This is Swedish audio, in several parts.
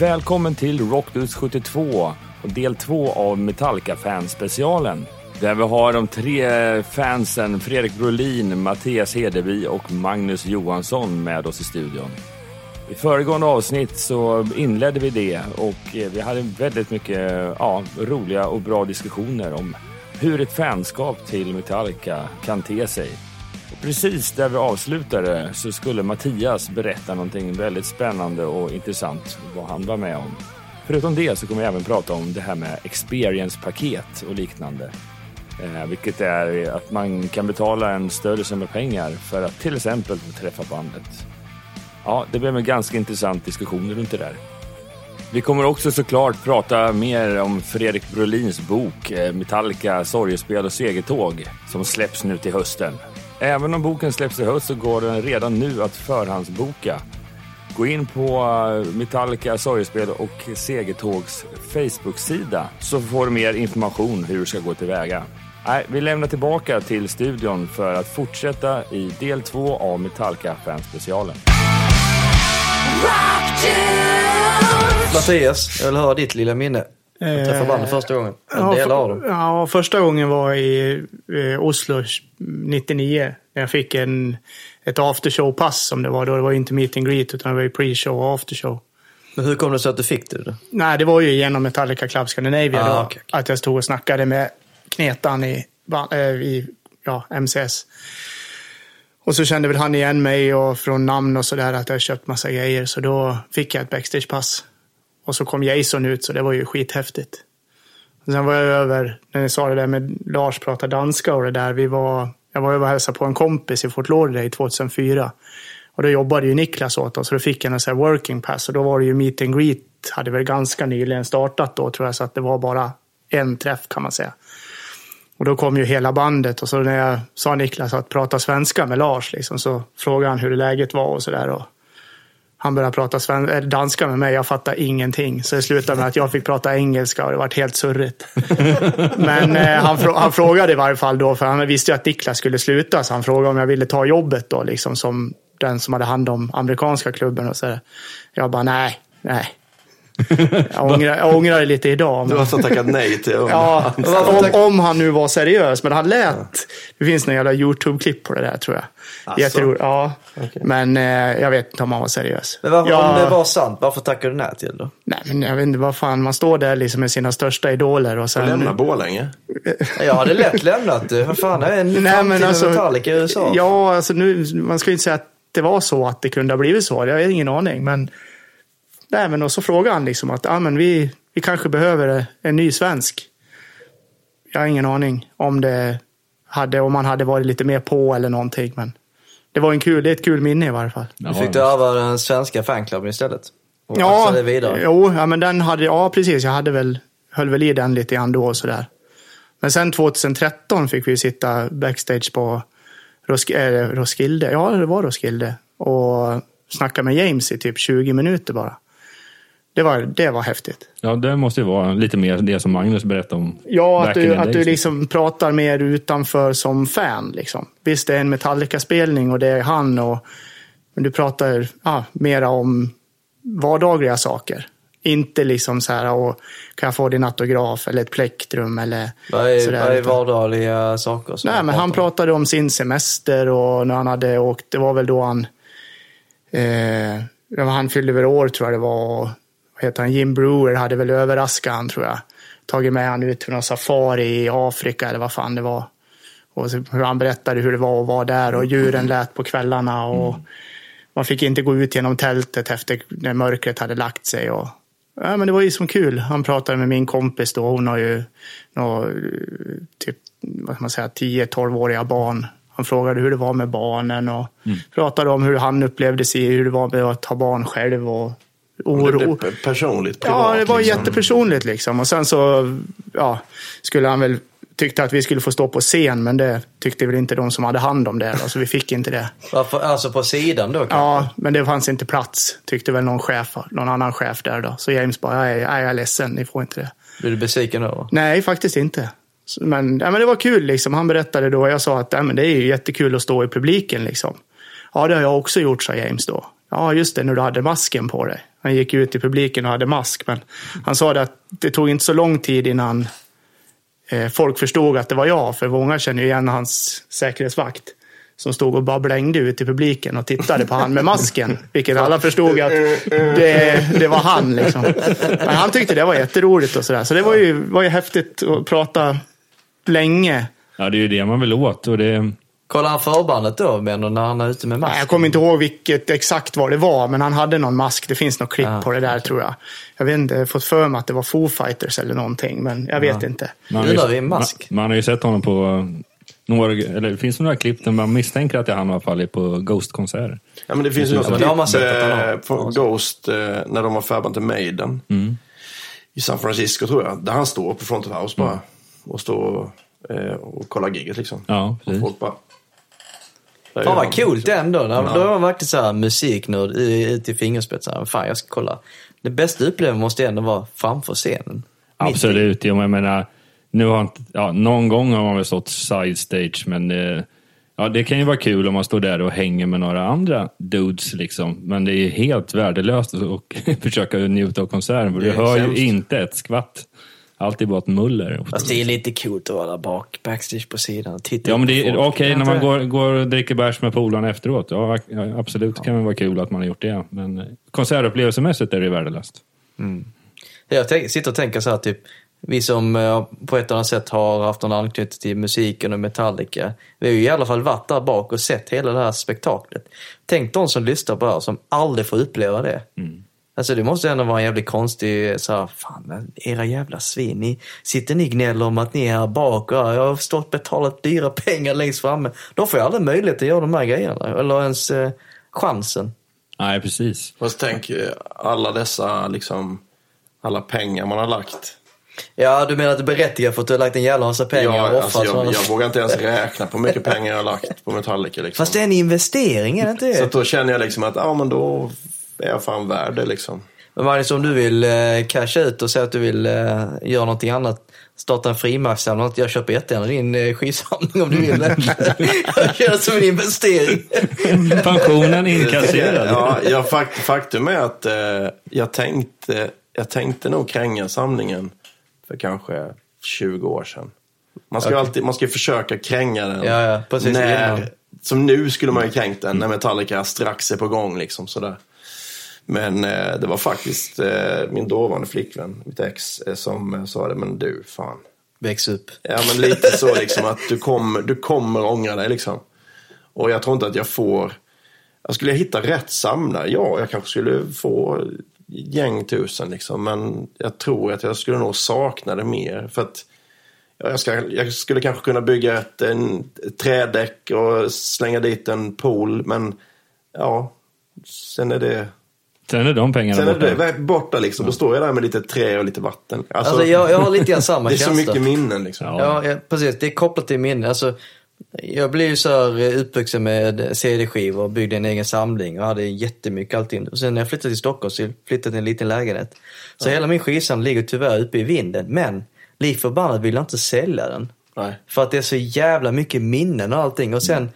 Välkommen till Rockdudes 72 och del 2 av Metallica fanspecialen. Där vi har de tre fansen Fredrik Brolin, Mattias Hedeby och Magnus Johansson med oss i studion. I föregående avsnitt så inledde vi det och eh, vi hade väldigt mycket ja, roliga och bra diskussioner om hur ett fanskap till Metallica kan te sig. Precis där vi avslutade så skulle Mattias berätta någonting väldigt spännande och intressant vad han var med om. Förutom det så kommer vi även prata om det här med experience-paket och liknande. Eh, vilket är att man kan betala en större summa pengar för att till exempel få träffa bandet. Ja, det blev en ganska intressant diskussion runt det där. Vi kommer också såklart prata mer om Fredrik Brolins bok eh, Metallica, sorgespel och segertåg som släpps nu till hösten. Även om boken släpps i höst så går den redan nu att förhandsboka. Gå in på eh, Metallica, sorgespel och segertågs Facebook-sida så får du mer information hur du ska gå tillväga. Nej, vi lämnar tillbaka till studion för att fortsätta i del två av Metallica fanspecialen. Mattias, jag vill höra ditt lilla minne. Jag träffade bandet första gången. En Ja, del av dem. ja, första gången var i eh, Oslo 99. När jag fick en, ett aftershow-pass som det var då. Det var ju inte meet and greet utan det var ju pre-show och aftershow. Men hur kom det sig att du fick det? Då? Nej, det var ju genom Metallica Club Scandinavia Ah, då. okej, okej. Att jag stod och snackade med Knetan i, eh, i ja, MCS. Och så kände väl han igen mig och från namn och sådär att jag köpt massa grejer. Så då fick jag ett backstagepass. Och så kom Jason ut så det var ju skithäftigt. Och sen var jag över, när ni sa det där med Lars pratar danska och det där. Vi var, jag var över och hälsade på en kompis i Fort Lauderdale 2004. Och då jobbade ju Niklas åt oss, så då fick jag en sån här working pass. Och då var det ju meet and greet, hade väl ganska nyligen startat då tror jag, så att det var bara en träff kan man säga. Och då kom ju hela bandet och så när jag sa Niklas att prata svenska med Lars liksom, så frågade han hur läget var och sådär. Han började prata sven- äh, danska med mig, jag fattade ingenting. Så det slutade med att jag fick prata engelska och det var helt surrigt. Men eh, han, frå- han frågade i varje fall då, för han visste ju att Niklas skulle sluta, så han frågade om jag ville ta jobbet då, liksom som den som hade hand om amerikanska klubben. Och så. Jag bara, nej, nej. Jag ångrar, jag ångrar det lite idag. Du Men... har alltså tackat nej till Ja, om, om han nu var seriös. Men han lät... Det finns några jävla YouTube-klipp på det där tror jag. Asså? Jätteroligt. Ja. Men eh, jag vet inte om han var seriös. Men varför, ja, om det var sant, varför tackade du nej till då? Nej, men jag vet inte vad fan. Man står där liksom med sina största idoler och sen... Lämna Borlänge. Jag hade lätt lämnat det. Vad fan, är en Nej, men alltså, Metallica i USA? Ja, alltså nu, man ska ju inte säga att det var så att det kunde ha blivit så. Jag har ingen aning. Men, nej, men och så frågade han liksom att ah, men vi, vi kanske behöver en ny svensk. Jag har ingen aning om det hade, om man hade varit lite mer på eller någonting. Men det var en kul, det är ett kul minne i varje fall. Du fick du ärva den svenska fanklubben istället? Och Ja, vidare? jo, ja, men den hade, ja precis. Jag hade väl, höll väl i den lite grann då och sådär. Men sen 2013 fick vi sitta backstage på Rosk, äh, Roskilde. Ja, det var Roskilde. Och snacka med James i typ 20 minuter bara. Det var, det var häftigt. Ja, det måste ju vara lite mer det som Magnus berättade om. Ja, att du, att days, du liksom pratar mer utanför som fan. Liksom. Visst, det är en Metallica-spelning och det är han. Och, men du pratar ja, mera om vardagliga saker. Inte liksom så här, och, kan jag få din autograf eller ett plektrum eller Vad är, sådär. vad är utan- vardagliga saker? som Nej, men han pratar om? pratade om sin semester och när han hade åkt. Det var väl då han... Eh, det var- han fyllde väl år tror jag det var. Vad heter han? Jim Brewer hade väl överraskat han tror jag. Tagit med han ut på någon safari i Afrika eller vad fan det var. Och hur han berättade hur det var att vara där och djuren lät på kvällarna. Och Man fick inte gå ut genom tältet efter när mörkret hade lagt sig. Och, ja, men det var ju som kul. Han pratade med min kompis då. Hon har ju typ vad ska man säga, 10-12-åriga barn. Han frågade hur det var med barnen och pratade om hur han upplevde sig, hur det var med att ha barn själv och Det oro. blev personligt, Ja, privat. det var liksom. jättepersonligt liksom. Och sen så ja, skulle han väl tyckte att vi skulle få stå på scen, men det tyckte väl inte de som hade hand om det. Då, så vi fick inte det. Varför, alltså på sidan då kanske? Ja, men det fanns inte plats, tyckte väl någon chef, någon annan chef där då. Så James bara, nej, jag är ledsen, ni får inte det. Blir du besviken då? Nej, faktiskt inte. Men, ja, men det var kul liksom. Han berättade då, jag sa att ja, men det är ju jättekul att stå i publiken liksom. Ja, det har jag också gjort, sa James då. Ja, just det, när du hade masken på dig. Han gick ut i publiken och hade mask, men han sa det att det tog inte så lång tid innan eh, folk förstod att det var jag, för många känner ju igen hans säkerhetsvakt som stod och bara blängde ut i publiken och tittade på han med masken. Vilket alla förstod att det, det var han. Liksom. Men han tyckte det var jätteroligt och sådär. Så det var ju, var ju häftigt att prata länge. Ja, det är ju det man vill åt. Och det... Kollar han förbandet då, men när han är ute med mask? Jag kommer inte ihåg vilket exakt vad det var, men han hade någon mask. Det finns något klipp ja, på det där tror jag. Jag vet inte, jag har fått för mig att det var Foo Fighters eller någonting, men jag vet ja. inte. Man har, ju, mask. Man, man har ju sett honom på några, eller det finns några klipp där man misstänker att det är han i alla fall på Ghost-konserter. Ja, men det finns ju något klipp man sett på Ghost eh, när de var förband till Maiden. Mm. I San Francisco tror jag. Där han står på front of house bara. Mm. Och står eh, och kollar giget liksom. Ja, precis. Och folk bara... Fan vad coolt ändå. Ja. Då var man verkligen såhär musiknörd ut i fingerspetsarna. Fan jag ska kolla. Det bästa upplevelsen måste ändå vara framför scenen. Absolut. Jag menar, nu har ja, någon gång har man väl stått side stage, men eh, ja, det kan ju vara kul om man står där och hänger med några andra dudes. Liksom. Men det är helt värdelöst att försöka njuta av konserten, för du hör ju inte ett skvatt. Allt är bara ett muller. Fast det är lite coolt att vara bak, backstage på sidan och titta Ja, men det är okej okay, när man går, går och dricker bärs med polarna efteråt. Ja, absolut ja. kan det vara kul att man har gjort det. Men eh, konsertupplevelsemässigt är det värdelöst. Mm. Jag sitter och tänker så här, typ, vi som eh, på ett eller annat sätt har haft någon anknytning till musiken och Metallica, vi har ju i alla fall varit där bak och sett hela det här spektaklet. Tänk de som lyssnar på det här som aldrig får uppleva det. Mm. Alltså det måste ändå vara en jävligt konstig, så här, fan era jävla svin, ni, sitter ni gnäller om att ni är här bak och jag har stått betalat dyra pengar längst framme. De får ju aldrig möjlighet att göra de här grejerna, eller ens eh, chansen. Nej, precis. Fast tänk alla dessa, liksom, alla pengar man har lagt Ja, du menar att du berättigar för att du har lagt en jävla massa pengar ja, och alltså, jag, jag vågar inte ens räkna på hur mycket pengar jag har lagt på Metallica. Liksom. Fast det är en investering, är det inte det? Så då känner jag liksom att, ja men då är jag fan värd det liksom. Men Magnus, om du vill eh, casha ut och säga att du vill eh, göra någonting annat, starta en frimärkssamling, något, jag köper jättegärna din eh, skivsamling om du vill. jag kör det som en investering. Pensionen inkasserad. ja, ja, faktum är att eh, jag tänkte jag tänkte nog kränga samlingen för kanske 20 år sedan. Man ska okay. alltid man ska försöka kränga den. Ja, ja, precis, när, som nu skulle man ju kränkt den när Metallica strax är på gång. Liksom, sådär. Men eh, det var faktiskt eh, min dåvarande flickvän, mitt ex, eh, som sa det. Men du, fan. Väx upp. Ja, men lite så liksom att du kommer, du kommer ångra dig liksom. Och jag tror inte att jag får... Jag skulle hitta rätt samlare, ja, jag kanske skulle få gäng tusen liksom. Men jag tror att jag skulle nog sakna det mer. För att jag, ska, jag skulle kanske kunna bygga ett, en, ett trädäck och slänga dit en pool. Men ja, sen är det... Sen är de pengarna sen borta. Sen är det borta liksom. Då står jag där med lite trä och lite vatten. Alltså, alltså jag, jag har lite grann samma känsla. Det är så mycket minnen liksom. Ja. ja, precis. Det är kopplat till minnen. Alltså, jag blev ju så här eh, uppvuxen med CD-skivor och byggde en egen samling och hade jättemycket allting. Och sen när jag flyttade till Stockholm så flyttade jag till en liten lägenhet. Så ja. hela min skivsamling ligger tyvärr uppe i vinden. Men lik förbannat vill jag inte sälja den. Nej. För att det är så jävla mycket minnen och allting. Och sen mm.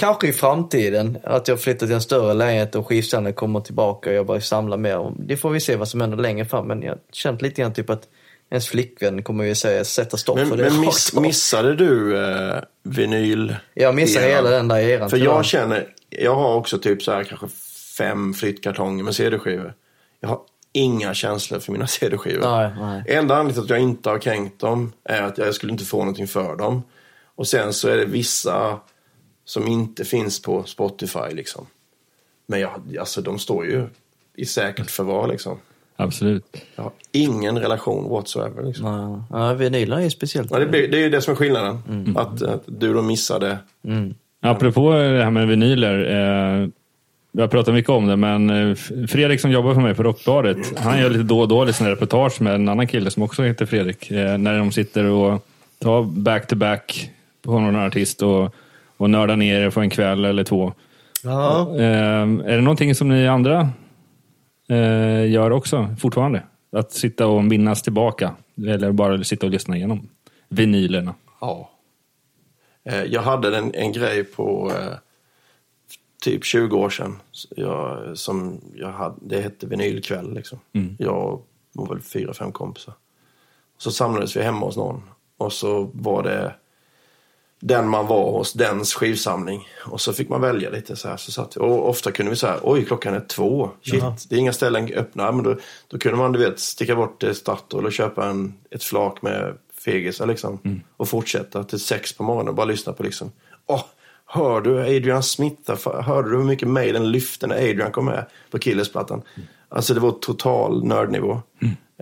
Kanske i framtiden att jag flyttar till en större lägenhet och skivsamlingen kommer tillbaka och jag börjar samla mer. Det får vi se vad som händer längre fram. Men jag har känt lite grann typ att ens flickvän kommer ju säga sätta stopp men, för det. Men miss, missade du eh, vinyl? Jag missade hela den där eran. För jag känner, jag har också typ så här kanske fem flyttkartonger med CD-skivor. Jag har inga känslor för mina CD-skivor. Nej, nej. Enda anledningen till att jag inte har kränkt dem är att jag skulle inte få någonting för dem. Och sen så är det vissa som inte finns på Spotify liksom. Men jag, alltså de står ju i säkert förvar liksom. Absolut. Jag har ingen relation whatsoever. Liksom. Ja, vinyler är ju speciellt. Ja, det, blir, det är ju det som är skillnaden. Mm. Att, att, du då missade. Mm. Apropå det här med vinyler. Eh, jag pratar mycket om det, men eh, Fredrik som jobbar för mig på Rockbladet, han gör lite då och då lite reportage med en annan kille som också heter Fredrik. Eh, när de sitter och tar back-to-back på någon artist och, och nördar ner det för en kväll eller två. Ja. Eh, är det någonting som ni andra eh, gör också fortfarande. Att sitta och minnas tillbaka. Eller bara sitta och lyssna igenom vinylerna. Ja. Eh, jag hade en, en grej på... Eh, typ 20 år sedan. Jag, som jag hade, det hette vinylkväll liksom. Jag var väl fyra, fem kompisar. Så samlades vi hemma hos någon. Och så var det den man var hos, dens skivsamling. Och så fick man välja lite så här. Så satt och ofta kunde vi säga, oj klockan är två. Shit, Jaha. det är inga ställen öppna. Men då, då kunde man du vet, sticka bort till Statoil och köpa en, ett flak med fegisar liksom. Och fortsätta till sex på morgonen och bara lyssna på liksom. Åh, hör du Adrian Smith? Hörde du hur mycket mejlen lyfte när Adrian kom med på Killers-plattan? Alltså det var total nördnivå.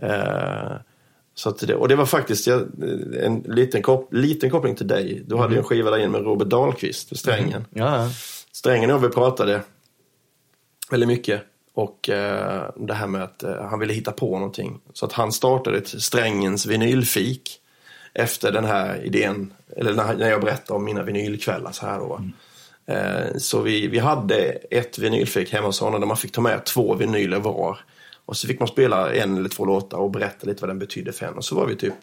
Eh, så det, och det var faktiskt jag, en liten, kop, liten koppling till dig. Du hade ju en skiva där in med Robert Dahlqvist, strängen. Ja, ja. Strängen och vi pratade väldigt mycket. Och eh, det här med att eh, han ville hitta på någonting. Så att han startade ett Strängens vinylfik. Efter den här idén, eller när, jag berättade om mina vinylkvällar så här då. Eh, så vi, vi hade ett vinylfik hemma hos honom där man fick ta med två vinyler var. Och så fick man spela en eller två låtar och berätta lite vad den betydde för en. Och så var vi typ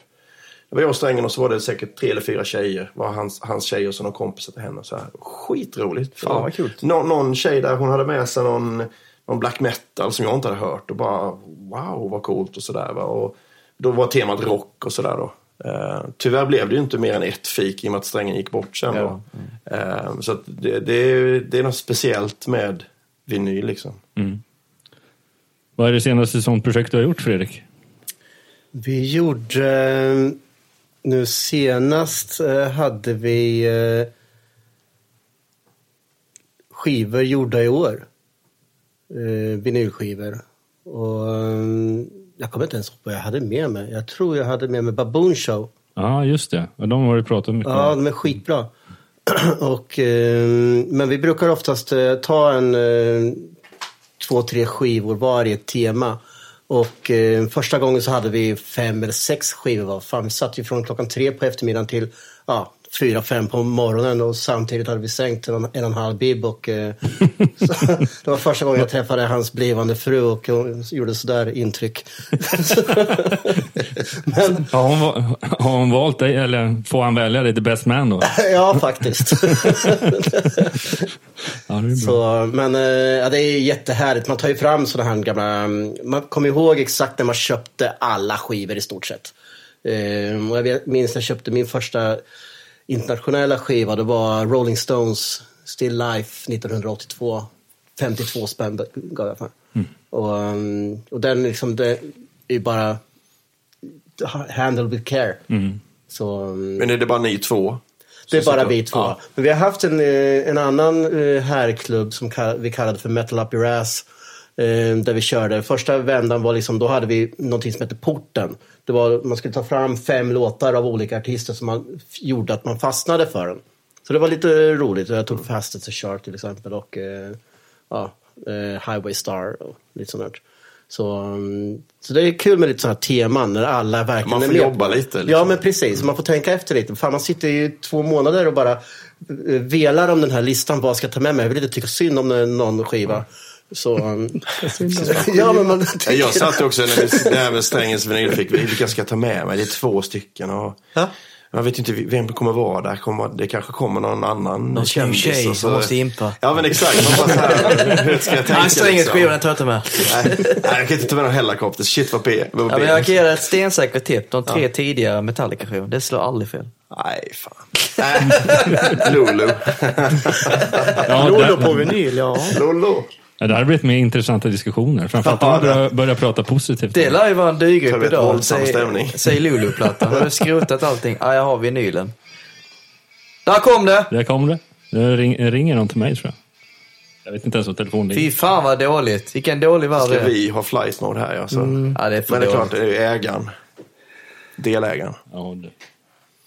det var jag och strängen och så var det säkert tre eller fyra tjejer. var hans, hans tjejer och så någon kompisar till henne. Så här. Skitroligt. Fan, vad kul. Nå, någon tjej där, hon hade med sig någon, någon black metal som jag inte hade hört. Och bara wow vad coolt och sådär. va. Och då var temat rock och sådär då. Eh, tyvärr blev det ju inte mer än ett fik i och med att strängen gick bort sen då. Eh, så att det, det, är, det är något speciellt med vinyl liksom. Vad är det senaste sånt projekt du har gjort, Fredrik? Vi gjorde... eh, Nu senast eh, hade vi eh, skivor gjorda i år. Vinylskivor. Och jag kommer inte ens ihåg vad jag hade med mig. Jag tror jag hade med mig Baboon Show. Ja, just det. Ja, De har du pratat mycket Ja, om. de är skitbra. Och, men vi brukar oftast ta en två, tre skivor var i ett tema. Och eh, första gången så hade vi fem eller sex skivor. Fan, vi satt ju från klockan tre på eftermiddagen till ja, fyra, fem på morgonen och samtidigt hade vi sänkt en, en och en halv bib. Och, eh, så, det var första gången jag träffade hans blivande fru och hon gjorde sådär intryck. men, Har hon, har hon valt dig, eller får han välja dig till best man då? ja, faktiskt. Ja. Så, men eh, ja, det är jättehärligt. Man tar ju fram sådana här gamla... mm, Man kommer ihåg exakt när man köpte alla skivor i stort sett. Eh, och jag minns jag köpte min första internationella skiva. Det var Rolling Stones Still Life 1982. 52 spänn gav jag för. Och, mm, och den liksom, det är bara handle with care. Så, mm, Men är det bara ni två? det är bara vi två. Ja. Men vi har haft en, eh, en annan eh, herrklubb som vi kallade för Metal Up Your Ass. Eh, Där vi körde. Första vändan var liksom, då hade vi någonting som hette Porten. Det var, man skulle ta fram fem låtar av olika artister som man, gjorde att man fastnade för den. Så det var lite roligt. Jag tog Fastest a Chart till exempel och eh, ja, eh, Highway Star och lite sånt där. Så, mm, så det är kul med lite sådana teman när alla verkligen Man är får med. jobba lite, liksom. Ja, men precis. Man får tänka efter lite. Fan, man sitter ju två månader och bara velar om den här listan. Vad ska jag ta med mig? Jag vill inte tycka synd om någon skiva. Så, um, ja, men man Ja, Jag satt också när vi, det här med strängens vinylfick. Vilka ska jag ta med mig? Det är två stycken. Och Ja. Jag vet inte vem kommer vara där. Kommer, det kanske kommer någon annan Någon kändis. tjej som måste impa. Ja men exakt. Man bara så här, hur ska jag tänka? Han strängens liksom? skivan, den tar jag inte med. Nej, nej, jag kan inte ta med någon helikopter. Shit vad P. Vad Ja, B. men jag kan ge dig ett stensäkert tips. De tre tidigare Metallica-skivorna, det slår aldrig fel. Nej, fan. Lulu. Ja, Lolo på vinyl, ja. Lulu. Ja, det har blivit mer intressanta diskussioner. Framförallt om man börjar, börjar prata positivt. Det lär ju vara en ett idag. Säg, säg Lulu-plattan. Har du skrotat allting? Ja, jag har vinylen. Där kom det! Där kom det. Nu ring, ringer någon till mig tror jag. Jag vet inte ens vad telefonen Fy ligger. fan vad dåligt. Vilken dålig värld det Ska är. vi ha flight mode här ja. Så. Ja, det är för Men det är klart, det är ägaren. Delägaren. Ja, du.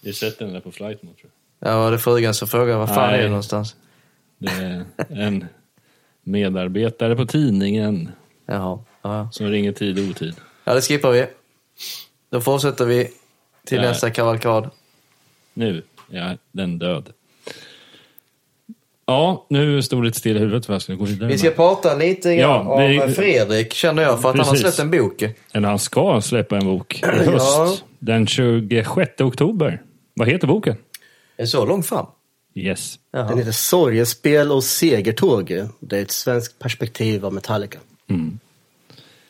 Vi sätter den där på flight mode, tror jag. Ja, det är frugan som frågar var fan Nej. är det någonstans? Det är en medarbetare på tidningen Jaha. Ja, som ringer tid och otid. ja det skippar vi. Då fortsätter vi till nästa kavalkad. Nu är den död. Ja, nu stod det lite still i huvudet vad jag skulle gå vidare Vi ska prata lite Ja, grann om vi- Fredrik, känner jag, för att han har Precis. släppt en bok. Eller han ska släppa en bok i höst. Den 26 oktober. Vad heter boken? Är så långt fram? Yes. Jaha. Den heter Sorgespel och segertåg. Det är ett svenskt perspektiv av Metallica.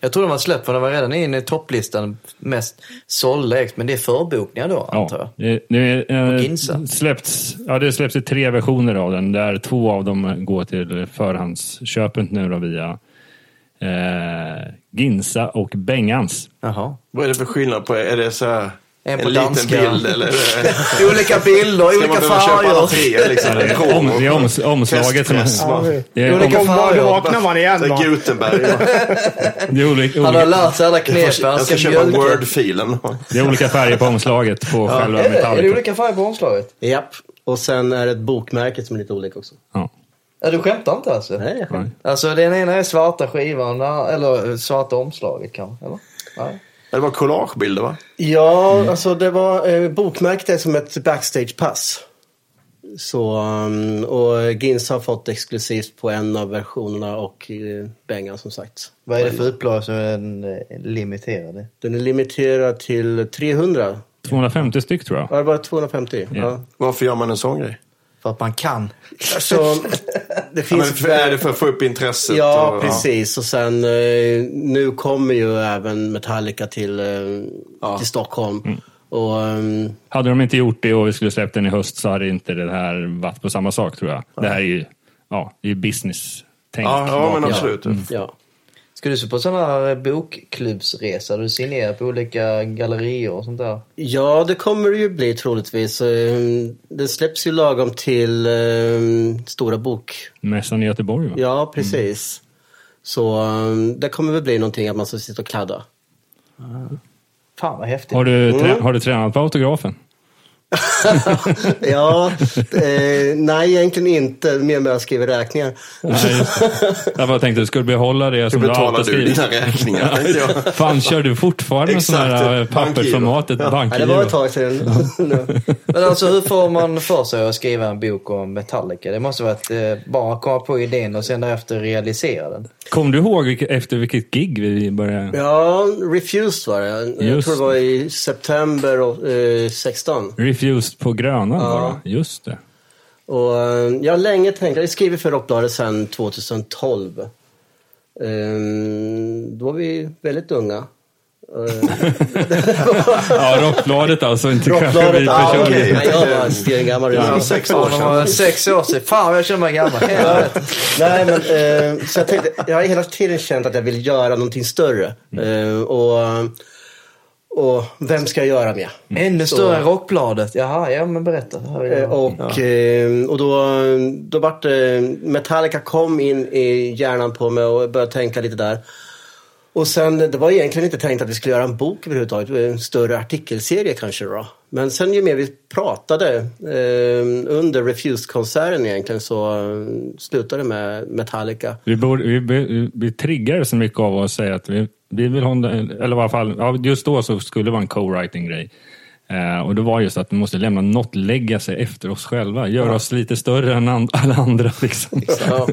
Jag tror den var släppt för den var redan inne i topplistan mest sålda men det är förbokningar då antar jag. Ja, det, det, Och eh, Ginsa. släppts, ja, det släpps i tre versioner av den, där två av dem går till förhandsköpet nu då via eh, Ginsa och Bengans. Jaha. Vad är det för skillnad på Är det så här En en, på liten bild eller? är det- olika bilder, Ska man olika behöva köpa alla färger. tre liksom? Om, det är oms, omslaget som är? Ja, det är, olika om, Då färger. vaknar man igen. Det är? Gutenberg. det är olika, Han har olika, lärt sig alla knep. Jag ska ska köpa. Word-filen. det är olika färger på omslaget på själva Är det, är det olika färger på omslaget? Japp. Och sen är det ett bokmärke som är lite olika också. Ja. Ja, du skämtar inte alltså? Nej, jag skämtar. Alltså den ena är svarta skivan, eller svarta omslaget kanske? Eller? Nej. Det var collagebilder va? Ja, alltså det var, eh, bokmärket är som ett backstagepass. Så, um, och Gins har fått exklusivt på en av versionerna och eh, Bengan som sagt. Vad är det för upplaga som är den eh, limiterade? Den är limiterad till 300. 250 styck tror jag. Ja, det var 250. Ja. Varför gör man en sån grej? För att man kan. Så, det Ja, finns men för, är det för att få upp intresset? Ja, och, precis. Och sen eh, nu kommer ju även Metallica till, eh, till Stockholm. Mm. Och, ehm, Hade de inte gjort det och vi skulle släppt den i höst så hade inte det här varit på samma sak tror jag. Det här är ju, ja, det är business-tänk. Ja, ja, men absolut. ja. Ska du se på sådana här bokklubbsresa? Du signerar på olika gallerier och sånt där? ja, det kommer det ju bli troligtvis. Ehm, Det släpps ju lagom till ehm, Stora Bok. Mässan i Göteborg va? Ja, precis. Så ehm, det kommer väl bli någonting att man ska sitta och kladda. Fan vad häftigt. Har, du Mm. har du tränat på autografen? ja, eh, nej egentligen inte. Mer med att skriva räkningar. Nej, jag bara tänkte, skulle du behålla det Hur som du betalar du skrivit? dina räkningar? jag. Fan, kör du fortfarande sådana här eh, pappersformat, ett Ja, det bankgiro? var ett tag sedan. Men alltså hur får man för sig att skriva en bok om Metallica? Det måste vara att eh, bara komma på idén och sen därefter realisera den. Kom du ihåg vilket, efter vilket gig vi började? Ja, Refused var det. Jag Just tror det var i september och, eh, 16. Refused på Grönan Ja. Just det. Och eh, jag har länge tänkt, jag har skrivit för Rockbladet sedan 2012. Ehm, då var vi väldigt unga. Ja, Rockbladet alltså, inte kanske vi ja, personligen. Nej, jag var stengammal Det redan. var sex år sedan. sex år sedan. Fan jag känner mig gammal. Nej, men eh, så jag tänkte, jag har hela tiden känt att jag vill göra någonting större. Eh, och, och vem ska jag göra med? Ännu större än Rockbladet. Jaha, ja men berätta. Eh, Och, eh, och då, då vart det, Metallica kom in i hjärnan på mig och började tänka lite där. Och sen, det var egentligen inte tänkt att vi skulle göra en bok överhuvudtaget, en större artikelserie kanske då. Men sen ju mer vi pratade eh, under Refused-konserten egentligen så eh, slutade det med Metallica. Vi, borde, vi, vi, vi triggar så mycket av att säga att vi, vi vill ha en, eller i alla fall, ja, just då så skulle det vara en co-writing-grej. Eh, och det var just att vi måste lämna något legacy efter oss själva. Göra oss lite större än an, alla andra. Liksom. Ja.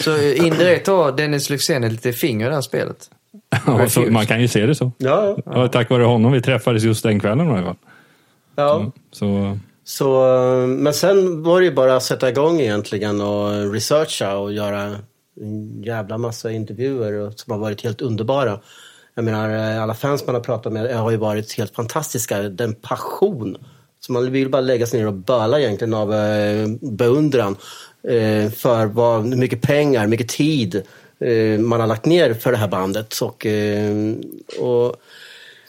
Så indirekt har Dennis Lyxzén ett litet finger i det här spelet. Ja, så, man kan ju se det så. Ja, Ja, tack vare honom vi träffades just den kvällen i alla fall. Ja. Så, Så, men sen var det ju bara att sätta igång egentligen och researcha och göra en jävla massa intervjuer och- som har varit helt underbara. Jag menar, alla fans man har pratat med har ju varit helt fantastiska. Den passion. Så man vill bara lägga sig ner och böla egentligen av eh, beundran eh, för vad, hur mycket pengar, mycket tid eh, man har lagt ner för det här bandet. Och, och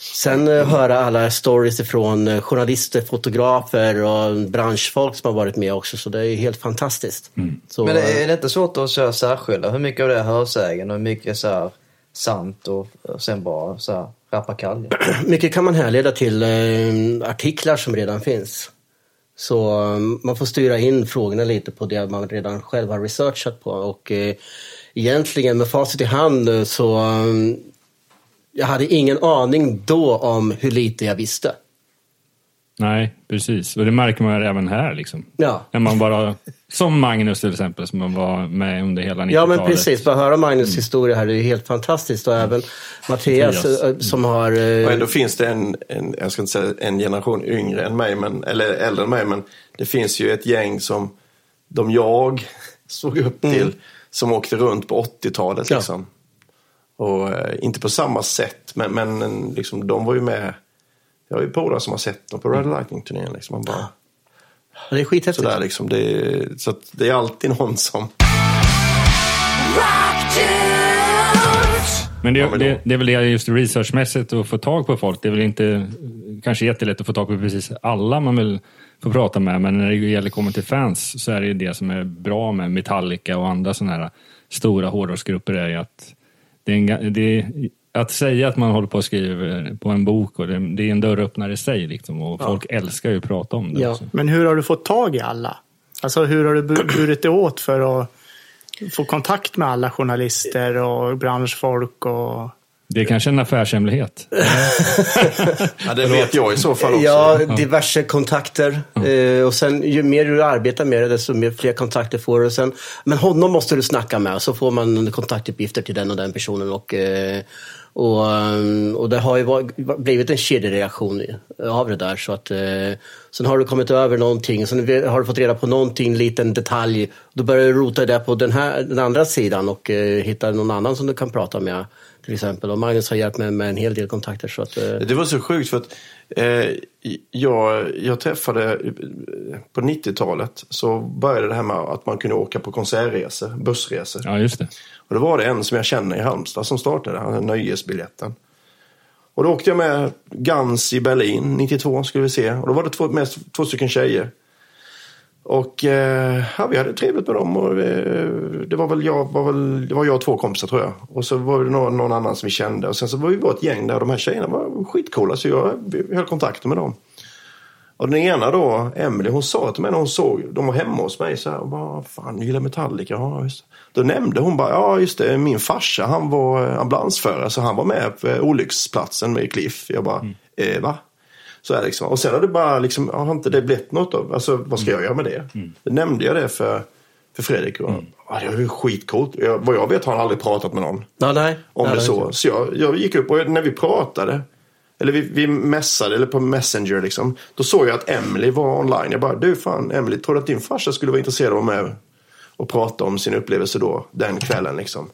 Sen eh, höra alla stories ifrån eh, journalister, fotografer och branschfolk som har varit med också. Så det är helt fantastiskt. Så, Men det, eh, är det inte svårt att köra särskilda? Hur mycket av det är hörsägen och hur mycket är så här sant och, och sen bara så här rappakalja? mycket kan man härleda till eh, artiklar som redan finns. Så man får styra in frågorna lite på det man redan själv har researchat på. Och eh, egentligen med facit i hand så jag hade ingen aning då om hur lite jag visste. nej, precis. Och det märker man ju även här. Liksom. Ja. När man bara, som Magnus till exempel, som man var med under hela 90-talet. Ja men precis, bara höra Magnus historia här det är helt fantastiskt och även Mattias Mattias. eh, som har... eh, Och ändå finns det en, en, jag ska inte säga en generation yngre än mig, men, eller äldre än mig, men det finns ju ett gäng som de jag såg upp till som åkte runt på 80-talet. Ja. Liksom. Och eh, inte på samma sätt, men, men liksom, de var ju med. Jag har ju polare som har sett dem på Red Lightning-turnén. Liksom. Man bara, Det är skithäftigt. sådär, liksom. det, så att det är alltid någon som... Men det, Ja, men det, det är väl det just researchmässigt att få tag på folk. Det är väl inte kanske jättelätt att få tag på precis alla man vill få prata med. Men när det gäller att komma till fans så är det ju det som är bra med Metallica och andra sådana här stora hårdrocksgrupper är ju att det är en, det är, att säga att man håller på och skriver på en bok och det, det är en dörröppnare i sig liksom, och folk älskar ju att prata om det. Ja. också. Men hur har du fått tag i alla? Alltså hur har du bu- burit dig åt för att få kontakt med alla journalister och branschfolk? Och... Det är kanske en affärshemlighet. Ja, det vet jag i så fall också. Ja, diverse kontakter. Eh, och sen ju mer du arbetar med det, desto mer fler kontakter får du. Sen, men honom måste du snacka med, så får man kontaktuppgifter till den och den personen. Och, eh, och, eh, och det har ju blivit en kedjereaktion av det där. Så att, sen har du kommit över någonting, sen har du fått reda på någonting, liten detalj. Då börjar du rota det på den, här, den andra sidan och hitta någon annan som du kan prata med. Till exempel. Och Magnus har hjälpt mig med en hel del kontakter. Så att, eh, Det var så sjukt för att eh, jag, jag träffade eh, på 90-talet så började det här med att man kunde åka på konsertresor, bussresor. Ja, just det. Och då var det en som jag känner i Halmstad som startade, han hade nöjesbiljetten. Och då åkte jag med Guns i Berlin 92 skulle vi se. Och då var det två, mest, två stycken tjejer. Och eh, ja, vi hade trevligt med dem. Och, eh, det, var väl jag, var väl, det var jag och två kompisar tror jag. Och så var det någon, någon annan som vi kände. Och sen så var vi bara ett gäng där. De här tjejerna var skitcoola så jag vi höll kontakten med dem. Och den ena då, Emily, hon sa till mig när hon såg, de var hemma hos mig så här, och bara, fan, du gillar Metallica? Ja, just. det." Då nämnde hon bara, ja just det, min farsa han var eh, ambulansförare så han var med på eh, olycksplatsen med Cliff. Jag bara, eh, va? Så här liksom. Och sen har det bara liksom, har inte det blivit något av, alltså vad ska jag göra med det? Då nämnde jag det för, för Fredrik och ja, det var ju skitcoolt. Jag, vad jag vet har han aldrig pratat med någon ja, nej. om nej, det så. Så jag, jag gick upp och när vi pratade, eller vi, vi messade, eller på Messenger liksom. Då såg jag att Emily var online. Jag bara, du fan Emily, tror du att din farsa skulle vara intresserad av att vara med och prata om sin upplevelse då, den kvällen liksom?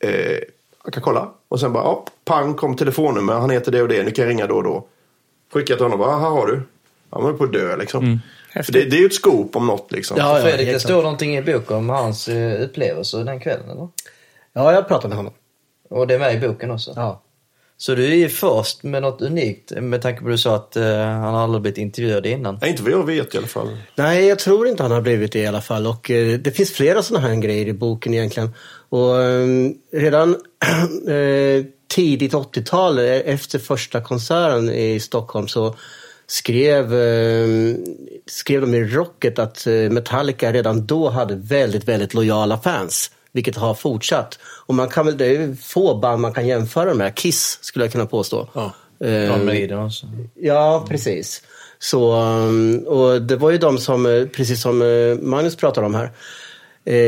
Eh, jag kan kolla. Och sen bara, ja, pang kom telefonnummer, han heter det och det, ni kan ringa då och då. Skickade till honom, bara, här har du. Han var på att dö liksom. För det, det är ju ett scoop om något liksom. Ja, ja, Fredrik, det står någonting i boken om hans eh, upplevelser den kvällen, eller? ja, jag pratade med honom. Och det är med i boken också. Ja. Så du är ju först med något unikt med tanke på att du sa att eh, han aldrig blivit intervjuad innan. Nej, inte vad jag vet i alla fall. Nej, jag tror inte han har blivit det i alla fall. Och eh, det finns flera sådana här grejer i boken egentligen. Och eh, redan tidigt 80-tal, eh, efter första konserten i Stockholm, så skrev, eh, skrev de i Rocket att eh, Metallica redan då hade väldigt, väldigt lojala fans. Vilket har fortsatt. Och man kan väl, det är få band man kan jämföra med. Kiss skulle jag kunna påstå. Ja. Eh, John Maiden också. Ja, precis. Så, um, och det var ju de som, eh, precis som eh, Magnus pratade om här,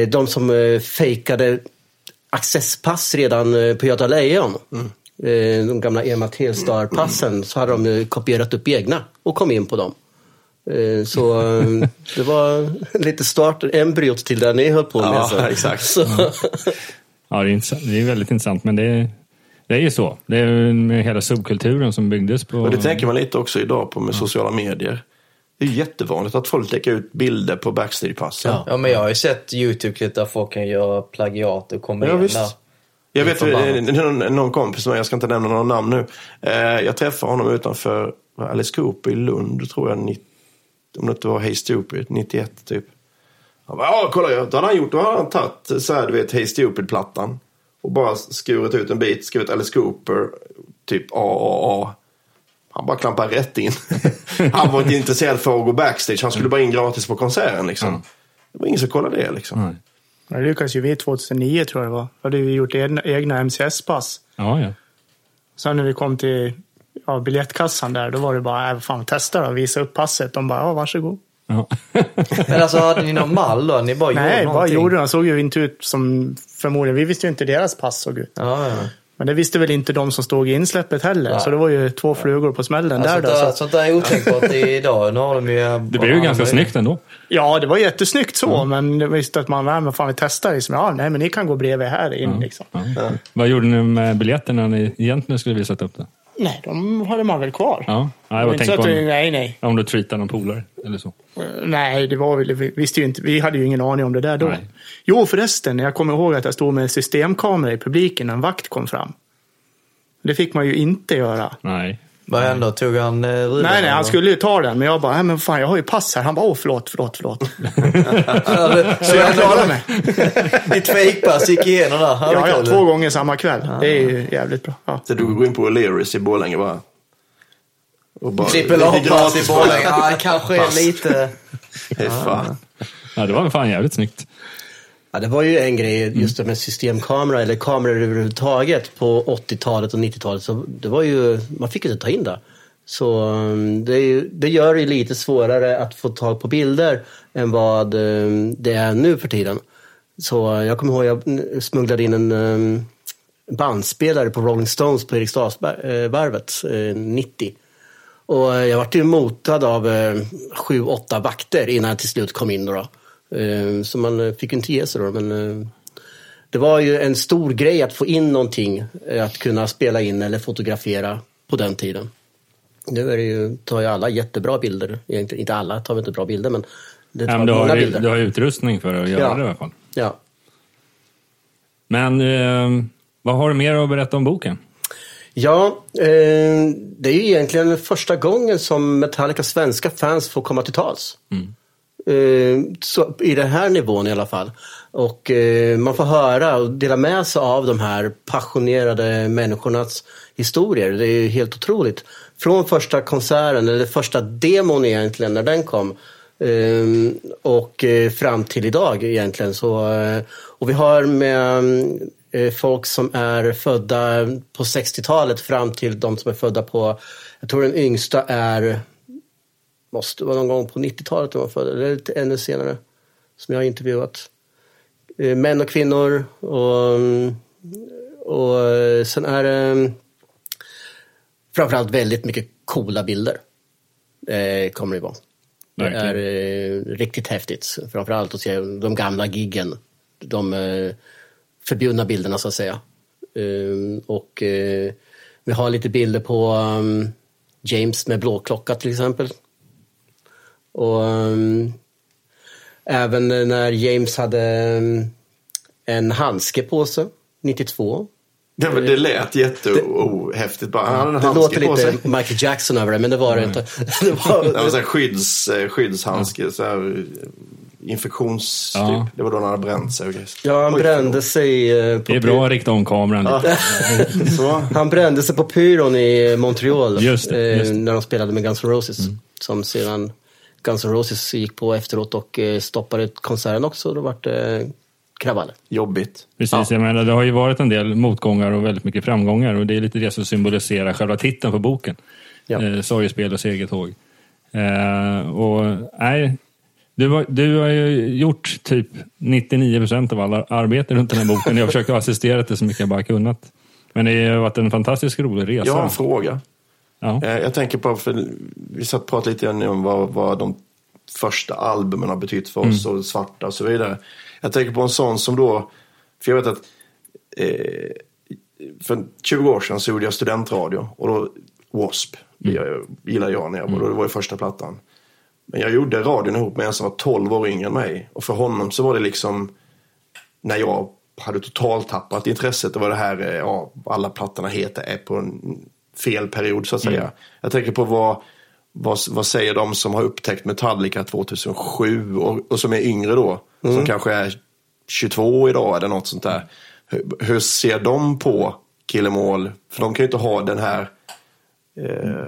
de som fejkade accesspass redan eh, på Göta Lejon. Eh, De gamla Ema Telstar-passen, så hade de eh, kopierat upp egna och kom in på dem. Så det var lite start, embryot till det ni höll på med. Ja, så. exakt. Så, Ja, det är, det är väldigt intressant, men det är, det är ju så. Det är med hela subkulturen som byggdes på... Och det tänker man lite också idag på med sociala medier. Det är jättevanligt att folk lägger ut bilder på backstagepassen. Ja. Ja, men jag har ju sett YouTube-klipp där folk kan göra plagiat och kombinera. Ja, visst. Jag vet eh, någon, någon kompis jag ska inte nämna några namn nu. Eh, jag träffade honom utanför Alice Cooper i Lund, tror jag, 90, om det inte var Hey Stupid, 91 typ. Han bara, ja kolla, då hade han gjort, då hade han tagit så här, du vet, Hey Stupid-plattan. Och bara skurit ut en bit, skrivit Alice Cooper, typ AAA. Han bara klampade rätt in. han var inte intresserad för att gå backstage, han skulle bara in gratis på konserten liksom. Det var ingen som kollade det liksom. Nej. Det lyckades ju vi 2009 tror jag det var. Då hade vi gjort egna, egna MCS-pass. Ja, ja. Sen när vi kom till ja, biljettkassan där, då var det bara, äh, fan testa då, visa upp passet. De bara, ja varsågod. ja. Men alltså hade ni någon mall då? Ni bara Nej, gjorde någonting? gjorde de? såg ju inte ut som, förmodligen, vi visste ju inte hur deras pass såg ut. Ja, ja. Men det visste väl inte de som stod i insläppet heller. Nej. Så det var ju två flugor på smällen Alltså, där. sånt, Då, så. sånt där är otänkbart idag. Nu har de ju... Det blev ju ganska snyggt ändå. Ja, det var jättesnyggt så, men det visste att man, men fan vi testar liksom. Ja, nej, men ni kan gå bredvid här in liksom. Ja. Vad gjorde ni med biljetterna när ni egentligen skulle visat upp det? Nej, de hade man väl kvar. Ja, Det jag var var inte tänkt så på att, vi- om, nej, nej. om du treatar någon polare eller så. Eh, Nej, det var väl, vi visste ju inte, vi hade ju ingen aning om det där då. Nej. Jo, förresten, jag kommer ihåg att jag stod med en systemkamera i publiken när en vakt kom fram. Det fick man ju inte göra. Nej. Vad hände? Tog han eh, rudan? Nej, nej, han eller? skulle ju ta den, men jag bara, nej men fan, jag har ju pass här. Han bara, åh förlåt, förlåt, förlåt. Så jag klarade mig. Ditt fejkpass gick igenom där. Ja, Ja, två gånger samma kväll. Det är ju jävligt bra. Ja. Så du går in på O'Learys i Borlänge bara. Och bara Trippel A-pass i Borlänge. Ja, kanske lite... Hej fan. Ja, det var fan jävligt snyggt. Ja, det var ju en grej just det med systemkamera eller kameror överhuvudtaget på 80-talet och 90-talet. Så det var ju, man fick ju inte ta in det. Så um, det, ju, det gör det lite svårare att få tag på bilder än vad um, det är nu för tiden. Så jag kommer ihåg jag smugglade in en bandspelare på Rolling Stones på Eriksdalsvarvet eh, 90. Och eh, jag vart ju motad av eh, sju, åtta vakter innan jag till slut kom in. Då, så man eh, fick inte ge sig då. Men eh, det var ju en stor grej att få in någonting. eh, Att kunna spela in eller fotografera på den tiden. Nu är det ju, tar ju alla jättebra bilder. Egentligen, inte alla tar inte bra bilder men det tar men du, många har, bilder. du har utrustning för att göra Ja. det i alla fall. Ja. Men eh, vad har du mer att berätta om boken? Ja, eh, det är ju egentligen första gången som Metallicas svenska fans får komma till tals. Eh, Eh, så, I den här nivån i alla fall. Och eh, man får höra och dela med sig av de här passionerade människornas historier. Det är ju helt otroligt. Från första konserten, eller första demon egentligen, när den kom. eh, och eh, fram till idag egentligen. Så, eh, och vi har med eh, folk som är födda på 60-talet fram till de som är födda på, jag tror den yngsta är, måste vara någon gång på 90-talet de var födda, eller lite ännu senare, som jag har intervjuat. Eh, Män och kvinnor och, och eh, sen är det framförallt väldigt mycket coola bilder. Eh, kommer det vara. Det är riktigt häftigt. Framförallt att se de gamla giggen. De förbjudna bilderna så att säga. Och vi har lite bilder på um, James med blåklocka till exempel. Och um, även när James hade um, en handske på sig 92. Ja, men det lät jättehäftigt bara. Han hade en Det låter på sig. lite Michael Jackson över det, men det var det inte. Det var, Det var så här skydds, eh, skyddshandske, så här eh, infektions... Ja. Typ. Det var då han hade bränt sig ja, han Oj, brände sig eh, på Det är bra att rikta om kameran lite. Så. Han brände sig på Pyron i Montreal Just det, just det. när de spelade med Guns N' Roses. Som sedan Guns N' Roses gick på efteråt och eh, stoppade konserten också. Då vart det kravaller. Jobbigt. Precis, jag menar, det har ju varit en del motgångar och väldigt mycket framgångar och det är lite det som symboliserar själva titeln på boken. Ja. Eh, Sorgespel och segertåg. Eh, och, nej, du, har- du har ju gjort typ 99 procent av alla arbete runt den här boken. Jag har försökt assistera det så mycket jag bara kunnat. Men det har varit en fantastiskt rolig resa. Jag har en fråga. Ja. Eh, Jag tänker på, för vi satt och pratade lite grann om vad, vad de första albumen har betytt för oss och svarta och så vidare. Jag tänker på en sån som då, för jag vet att eh, för 20 år sedan så gjorde jag studentradio och då W.A.S.P. Jag- gillade jag när jag var då, det var ju första plattan. Men jag gjorde radion ihop med en som var 12 år yngre än mig och för honom så var det liksom när jag hade totalt tappat intresset. Det var det här, eh, ja, alla plattorna heter är på en fel period så att säga. Jag tänker på vad, vad, vad säger de som har upptäckt Metallica 2007 och, och som är yngre då? Som kanske är 22 idag eller något sånt där. Hur, hur ser de på Kill 'Em All? För de kan ju inte ha den här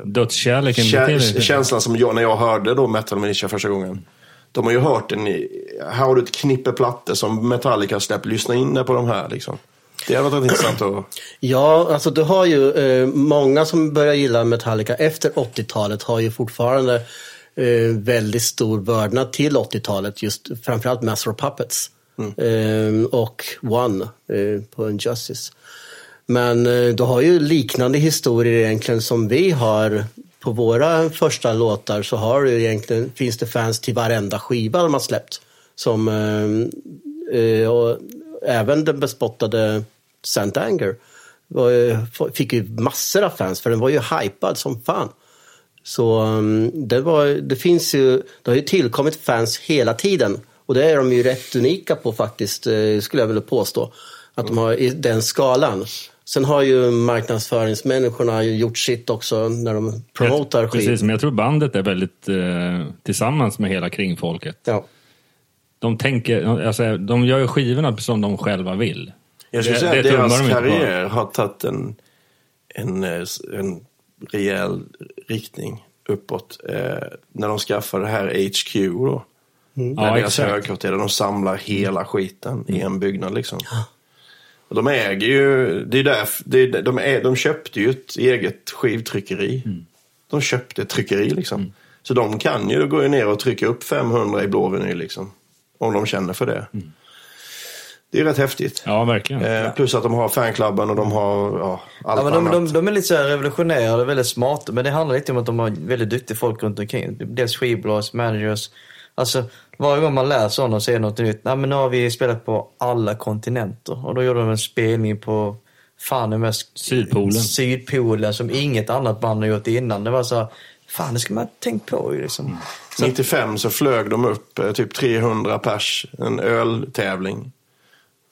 Dödskärleken. kä- känslan som jag, när jag hörde då Metal Militia första gången. De har ju hört den i, här har du ett knippe plattor som Metallica släppt, lyssna in på de här liksom. Det hade varit intressant att... Ja, alltså du har ju eh, många som börjar gilla Metallica efter 80-talet har ju fortfarande eh, väldigt stor vördnad till 80-talet. Just framförallt Master of Puppets eh, och One eh, på Injustice. Men eh, du har ju liknande historier egentligen som vi har på våra första låtar så har du egentligen, finns det fans till varenda skiva de har släppt. Som, eh, och även den bespottade Saint Anger ju- fick ju massor av fans för den var ju hypad som fan. Så um, det, var, det finns ju, det har ju tillkommit fans hela tiden. Och det är de ju rätt unika på faktiskt, eh, skulle jag vilja påstå. Att de har i den skalan. Sen har ju marknadsföringsmänniskorna gjort sitt också när de promotar Jag- Precis, men jag tror bandet är väldigt eh, tillsammans med hela kringfolket. Ja. De, tänker, alltså, de gör ju skivorna som de själva vill. Jag skulle Det- säga att deras de karriär har tagit en, en, eh, en rejäl riktning uppåt. Eh, när de skaffade det här HQ då. Ja, När deras exakt. högkvarter, där de samlar hela skiten i en byggnad liksom. Och de äger ju, det är därför, det är, de, är, de köpte ju ett eget skivtryckeri. De köpte ett tryckeri liksom. Så de kan ju gå ner och trycka upp 500 i blå vinyl liksom. Om de känner för det. Det är rätt häftigt. Ja, verkligen. Eh, plus att de har fanklubben och de har ja, allt Ja, men de, annat. de, de är lite så och väldigt smarta. Men det handlar lite om att de har väldigt duktiga folk runt omkring. Dels skivbolags, managers. Alltså varje gång man läser om dem så är det något nytt. Nej, men nu har vi spelat på alla kontinenter. Och då gjorde de en spelning på fan det mest Sydpolen. Sydpolen som inget annat band har gjort innan. Det var så här, fan det ska man tänkt på ju liksom. 95 så flög de upp eh, typ 300 pers, en öltävling.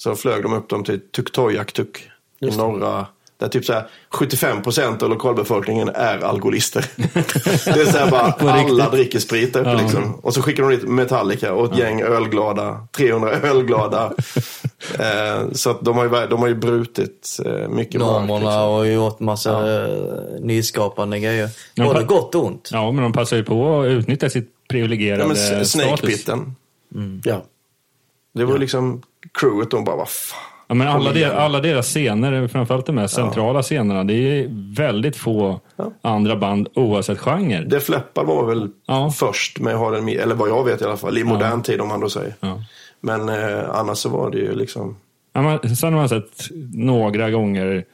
Så flög de upp dem till Tuktoyaktuk i norra, där typ så här 75 procent av lokalbefolkningen är alkoholister. det är så här bara, alla dricker sprit där uppe Ja. liksom. Och så skickar de dit Metallica och ett gäng ölglada, 300 ölglada. eh, så att de har ju, de har ju brutit eh, mycket mark. Normerna Liksom. och gjort massa eh, nyskapande grejer. Ja, Både pa- gott och ont. Ja, men de passar ju på att utnyttja sitt Ja, privilegierade men S- Snake status. Pitten. Ja. Det var liksom crewet, de bara, vad fan. Ja, men alla, der, alla deras scener, framförallt de mest centrala scenerna, det är väldigt få andra band oavsett genre. Def Leppard var väl Ja. först med att ha den, eller vad jag vet i alla fall, i modern tid om man då säger. Ja. Men eh, annars så var det ju liksom, Ja, man, sen har man sett några gånger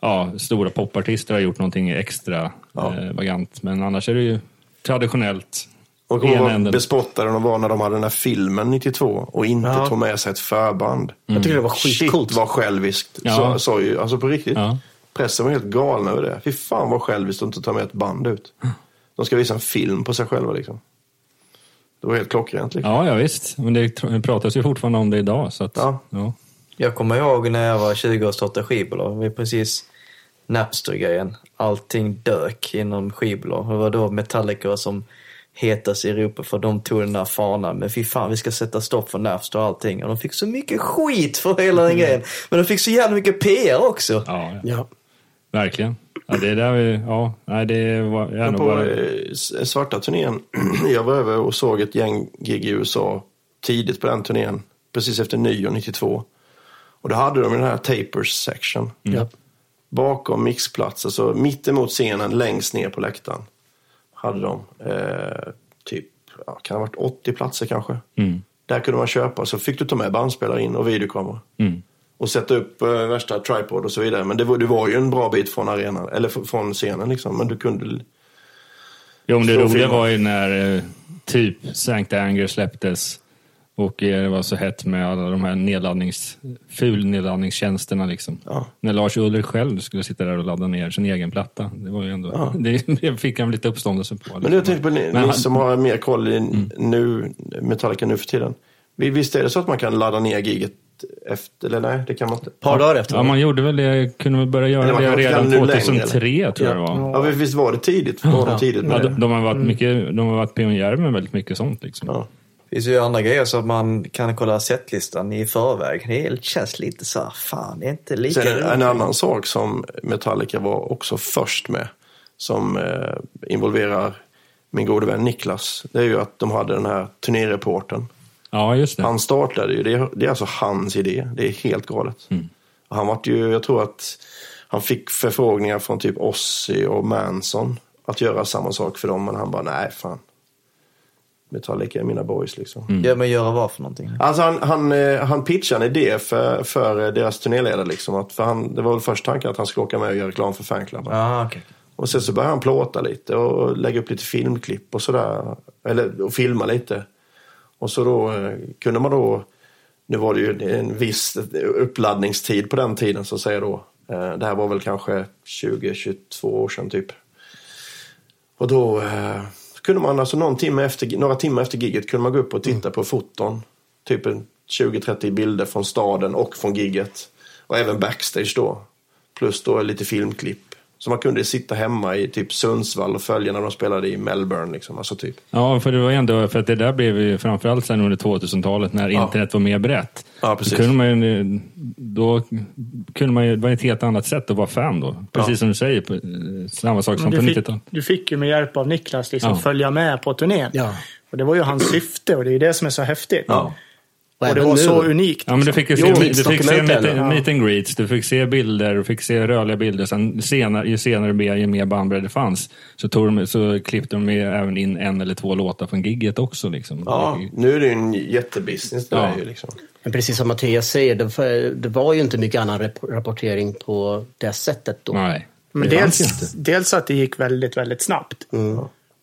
ja, stora popartister har gjort någonting extra Ja. eh, vagant, men annars är det ju traditionellt. Och kommer änden. vad bespottade de var när de hade den här filmen 92 och inte Ja. tog med sig ett förband. Jag tycker det var skitcoolt. Shit vad själviskt. Ja. Så, så ju, alltså på riktigt. Ja. Pressen var helt galen över det. Fy fan vad själviskt att inte ta med ett band ut. De ska visa en film på sig själva liksom. Det var helt klockrent. Liksom. Ja, ja visst. Men det pratas ju fortfarande om det idag. Så att, Ja. ja. Jag kommer ihåg när jag var 20 och startade skivbolag. Var precis Napster-grejen. Allting dök inom skivbolag. Det var då Metallica var som hetast i Europa för de tog den där fanan. Men fy fan, vi ska sätta stopp för Napster och allting. Och de fick så mycket skit för hela den grejen. Men de fick så jävla mycket PR också. Ja, ja, Ja. verkligen. Ja, det är där vi, ja, nej, det var, jag på bara, eh, svarta turnén, jag var över och såg ett gäng gig i USA tidigt på den turnén, precis efter nyår 92. Och då hade de den här Tapers section. Ja. Bakom mixplats, alltså mitt emot scenen, längst ner på läktaren. Hade de eh, typ, ja, kan ha varit 80 platser kanske. Mm. Där kunde man köpa, så fick du ta med bandspelare in och videokamera. Mm. Och sätta upp eh, värsta tripod och så vidare. Men det var, det var ju en bra bit från arenan, eller från scenen liksom. Men du kunde Jo, men det roliga var ju när eh, typ Sankt Anger släpptes och eh, det var så hett med alla de här nedladdnings, ful nedladdningstjänsterna. Liksom. Ja. När Lars Ulrich själv skulle sitta där och ladda ner sin egen platta. Det var ju ändå, Ja. det, det fick han lite uppståndelse på. Men jag tänkte på ni, ni han- som har mer koll i nu, Metallica nu för tiden. Vi- Visst är det så att man kan ladda ner giget efter, eller nej, det kan man inte. Ett par dagar efter. Ja, man gjorde väl det, kunde väl börja göra det redan kan nu längre, 2003 tror jag det var. Ja, visst var det tidigt? Var de tidigt Ja, det? de, de, har varit mycket, de har varit pionjärer med väldigt mycket sånt. Liksom. Ja. Det finns ju andra grejer så att man kan kolla setlistan i förväg. Det känns lite så här, fan det är inte lika Sen en, annan sak som Metallica var också först med, som eh, involverar min gode vän Niklas, det är ju att de hade den här turnéreporten. Ja, just det. Han startade ju, det är, det är alltså hans idé. Det är helt galet. Mm. Han vart ju, jag tror att han fick förfrågningar från typ Ozzy och Manson att göra samma sak för dem, men han bara nej fan. Metallica är mina boys liksom. Ja, men göra vad för någonting? Alltså han, han, eh, han pitchade en idé för, för eh, deras turnéledare. Liksom, att för han, det var väl först tanken att han skulle åka med och göra reklam för fanklubben. Ja, okej. Och sen så började han plåta lite och lägga upp lite filmklipp och sådär. Eller och filma lite. Och så då eh, kunde man då, nu var det ju en viss uppladdningstid på den tiden så att säga då. Det här var väl kanske 20-22 år sedan typ. Och då kunde man alltså någon timme efter, några timmar efter giget kunde man gå upp och titta på foton. Typ en 20-30 bilder från staden och från giget. Och även backstage då. Plus då lite filmklipp. Så man kunde sitta hemma i typ Sundsvall och följa när de spelade i Melbourne. Liksom. Alltså typ. Ja, för det var ändå, för att det där blev ju framförallt sen under 2000-talet när internet var mer brett. Ja, precis. Då kunde man ju, då kunde man ju, det var ett helt annat sätt att vara fan då. Precis Ja. som du säger, på- eh, samma sak som Du på fick, 90-talet. du fick ju med hjälp av Niklas liksom Ja. följa med på turnén. Ja. Och det var ju hans syfte och det är ju det som är så häftigt. Ja. Och Och det var nu. så unikt. Ja, men du fick ju se, Jo, du fick se meet, ja. meet and greets, du fick se bilder, du fick se rörliga bilder. Sen senare, ju senare mer, ju mer bandbredd det fanns, så, tog de, så klippte de med även in en eller två låtar från gigget också. Liksom. Ja, nu är det ju en jättebusiness det Ja. ju liksom. Men precis som Mattias säger, det var, det var ju inte mycket annan rap- rapportering på det sättet då. Nej, Men det dels, dels att det gick väldigt, väldigt snabbt.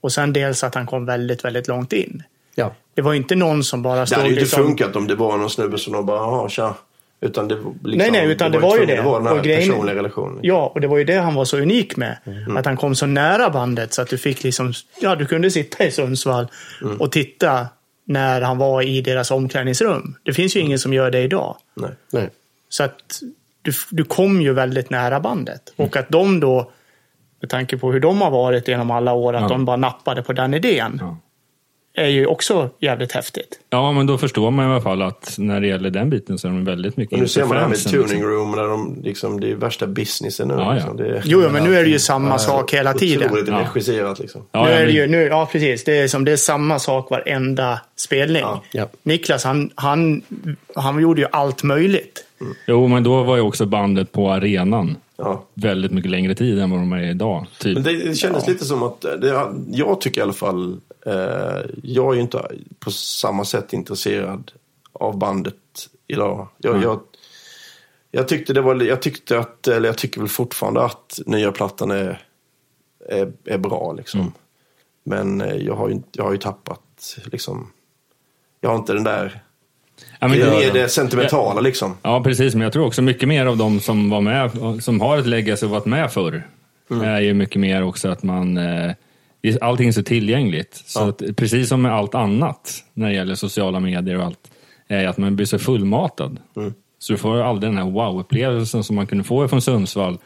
Och sen dels att han kom väldigt, väldigt långt in. Ja. Det var inte någon som bara Det stod hade ju inte liksom... funkat om det var någon snubbe som bara, jaha, tja. Utan det, var liksom, Nej, nej, utan det var ju tvungen det. att vara den här grejen- personliga relationen. Ja, och det var ju det han var så unik med. Mm. Att han kom så nära bandet så att du fick liksom... Ja, du kunde sitta i Sundsvall Mm. och titta när han var i deras omklädningsrum. Det finns ju ingen som gör det idag. Nej. Nej. Så att du, du kom ju väldigt nära bandet. Och att de då, med tanke på hur de har varit genom alla år, att Ja. de bara nappade på den idén. Ja. Är ju också jävligt häftigt. Ja, men då förstår man i alla fall att när det gäller den biten så är de väldigt mycket Och nu ser man det här med fansen, tuning liksom. room, där de, liksom, det är värsta businessen nu. Ja, ja. Liksom. Det är, Jo, men nu är det ju samma sak hela tiden. Otroligt Ja. regisserat liksom. Ja, nu ja, är det ju, nu, ja precis, det är som det är samma sak varenda spelning. Ja. Ja. Niklas, han, han, han gjorde ju allt möjligt. Jo, men då var ju också bandet på arenan Ja. väldigt mycket längre tid än vad de är idag. Typ. Men det, det kändes lite som att, det, jag tycker i alla fall, jag är ju inte på samma sätt intresserad av bandet idag. Jag, jag, jag tyckte det var, jag tyckte att, eller jag tycker väl fortfarande att nya plattan är, är, är bra liksom. Men eh, jag har ju, jag har ju tappat liksom, jag har inte den där, Ja, men det är det- det sentimentala liksom. Ja, precis. Men jag tror också mycket mer av de som var med, som har ett legacy och varit med förr, Mm. är ju mycket mer också att man, eh, allting är så tillgängligt. Så Ja. att, precis som med allt annat när det gäller sociala medier och allt, är att man blir så fullmatad. Mm. Så du får aldrig den här wow-upplevelsen som man kunde få från Sundsvall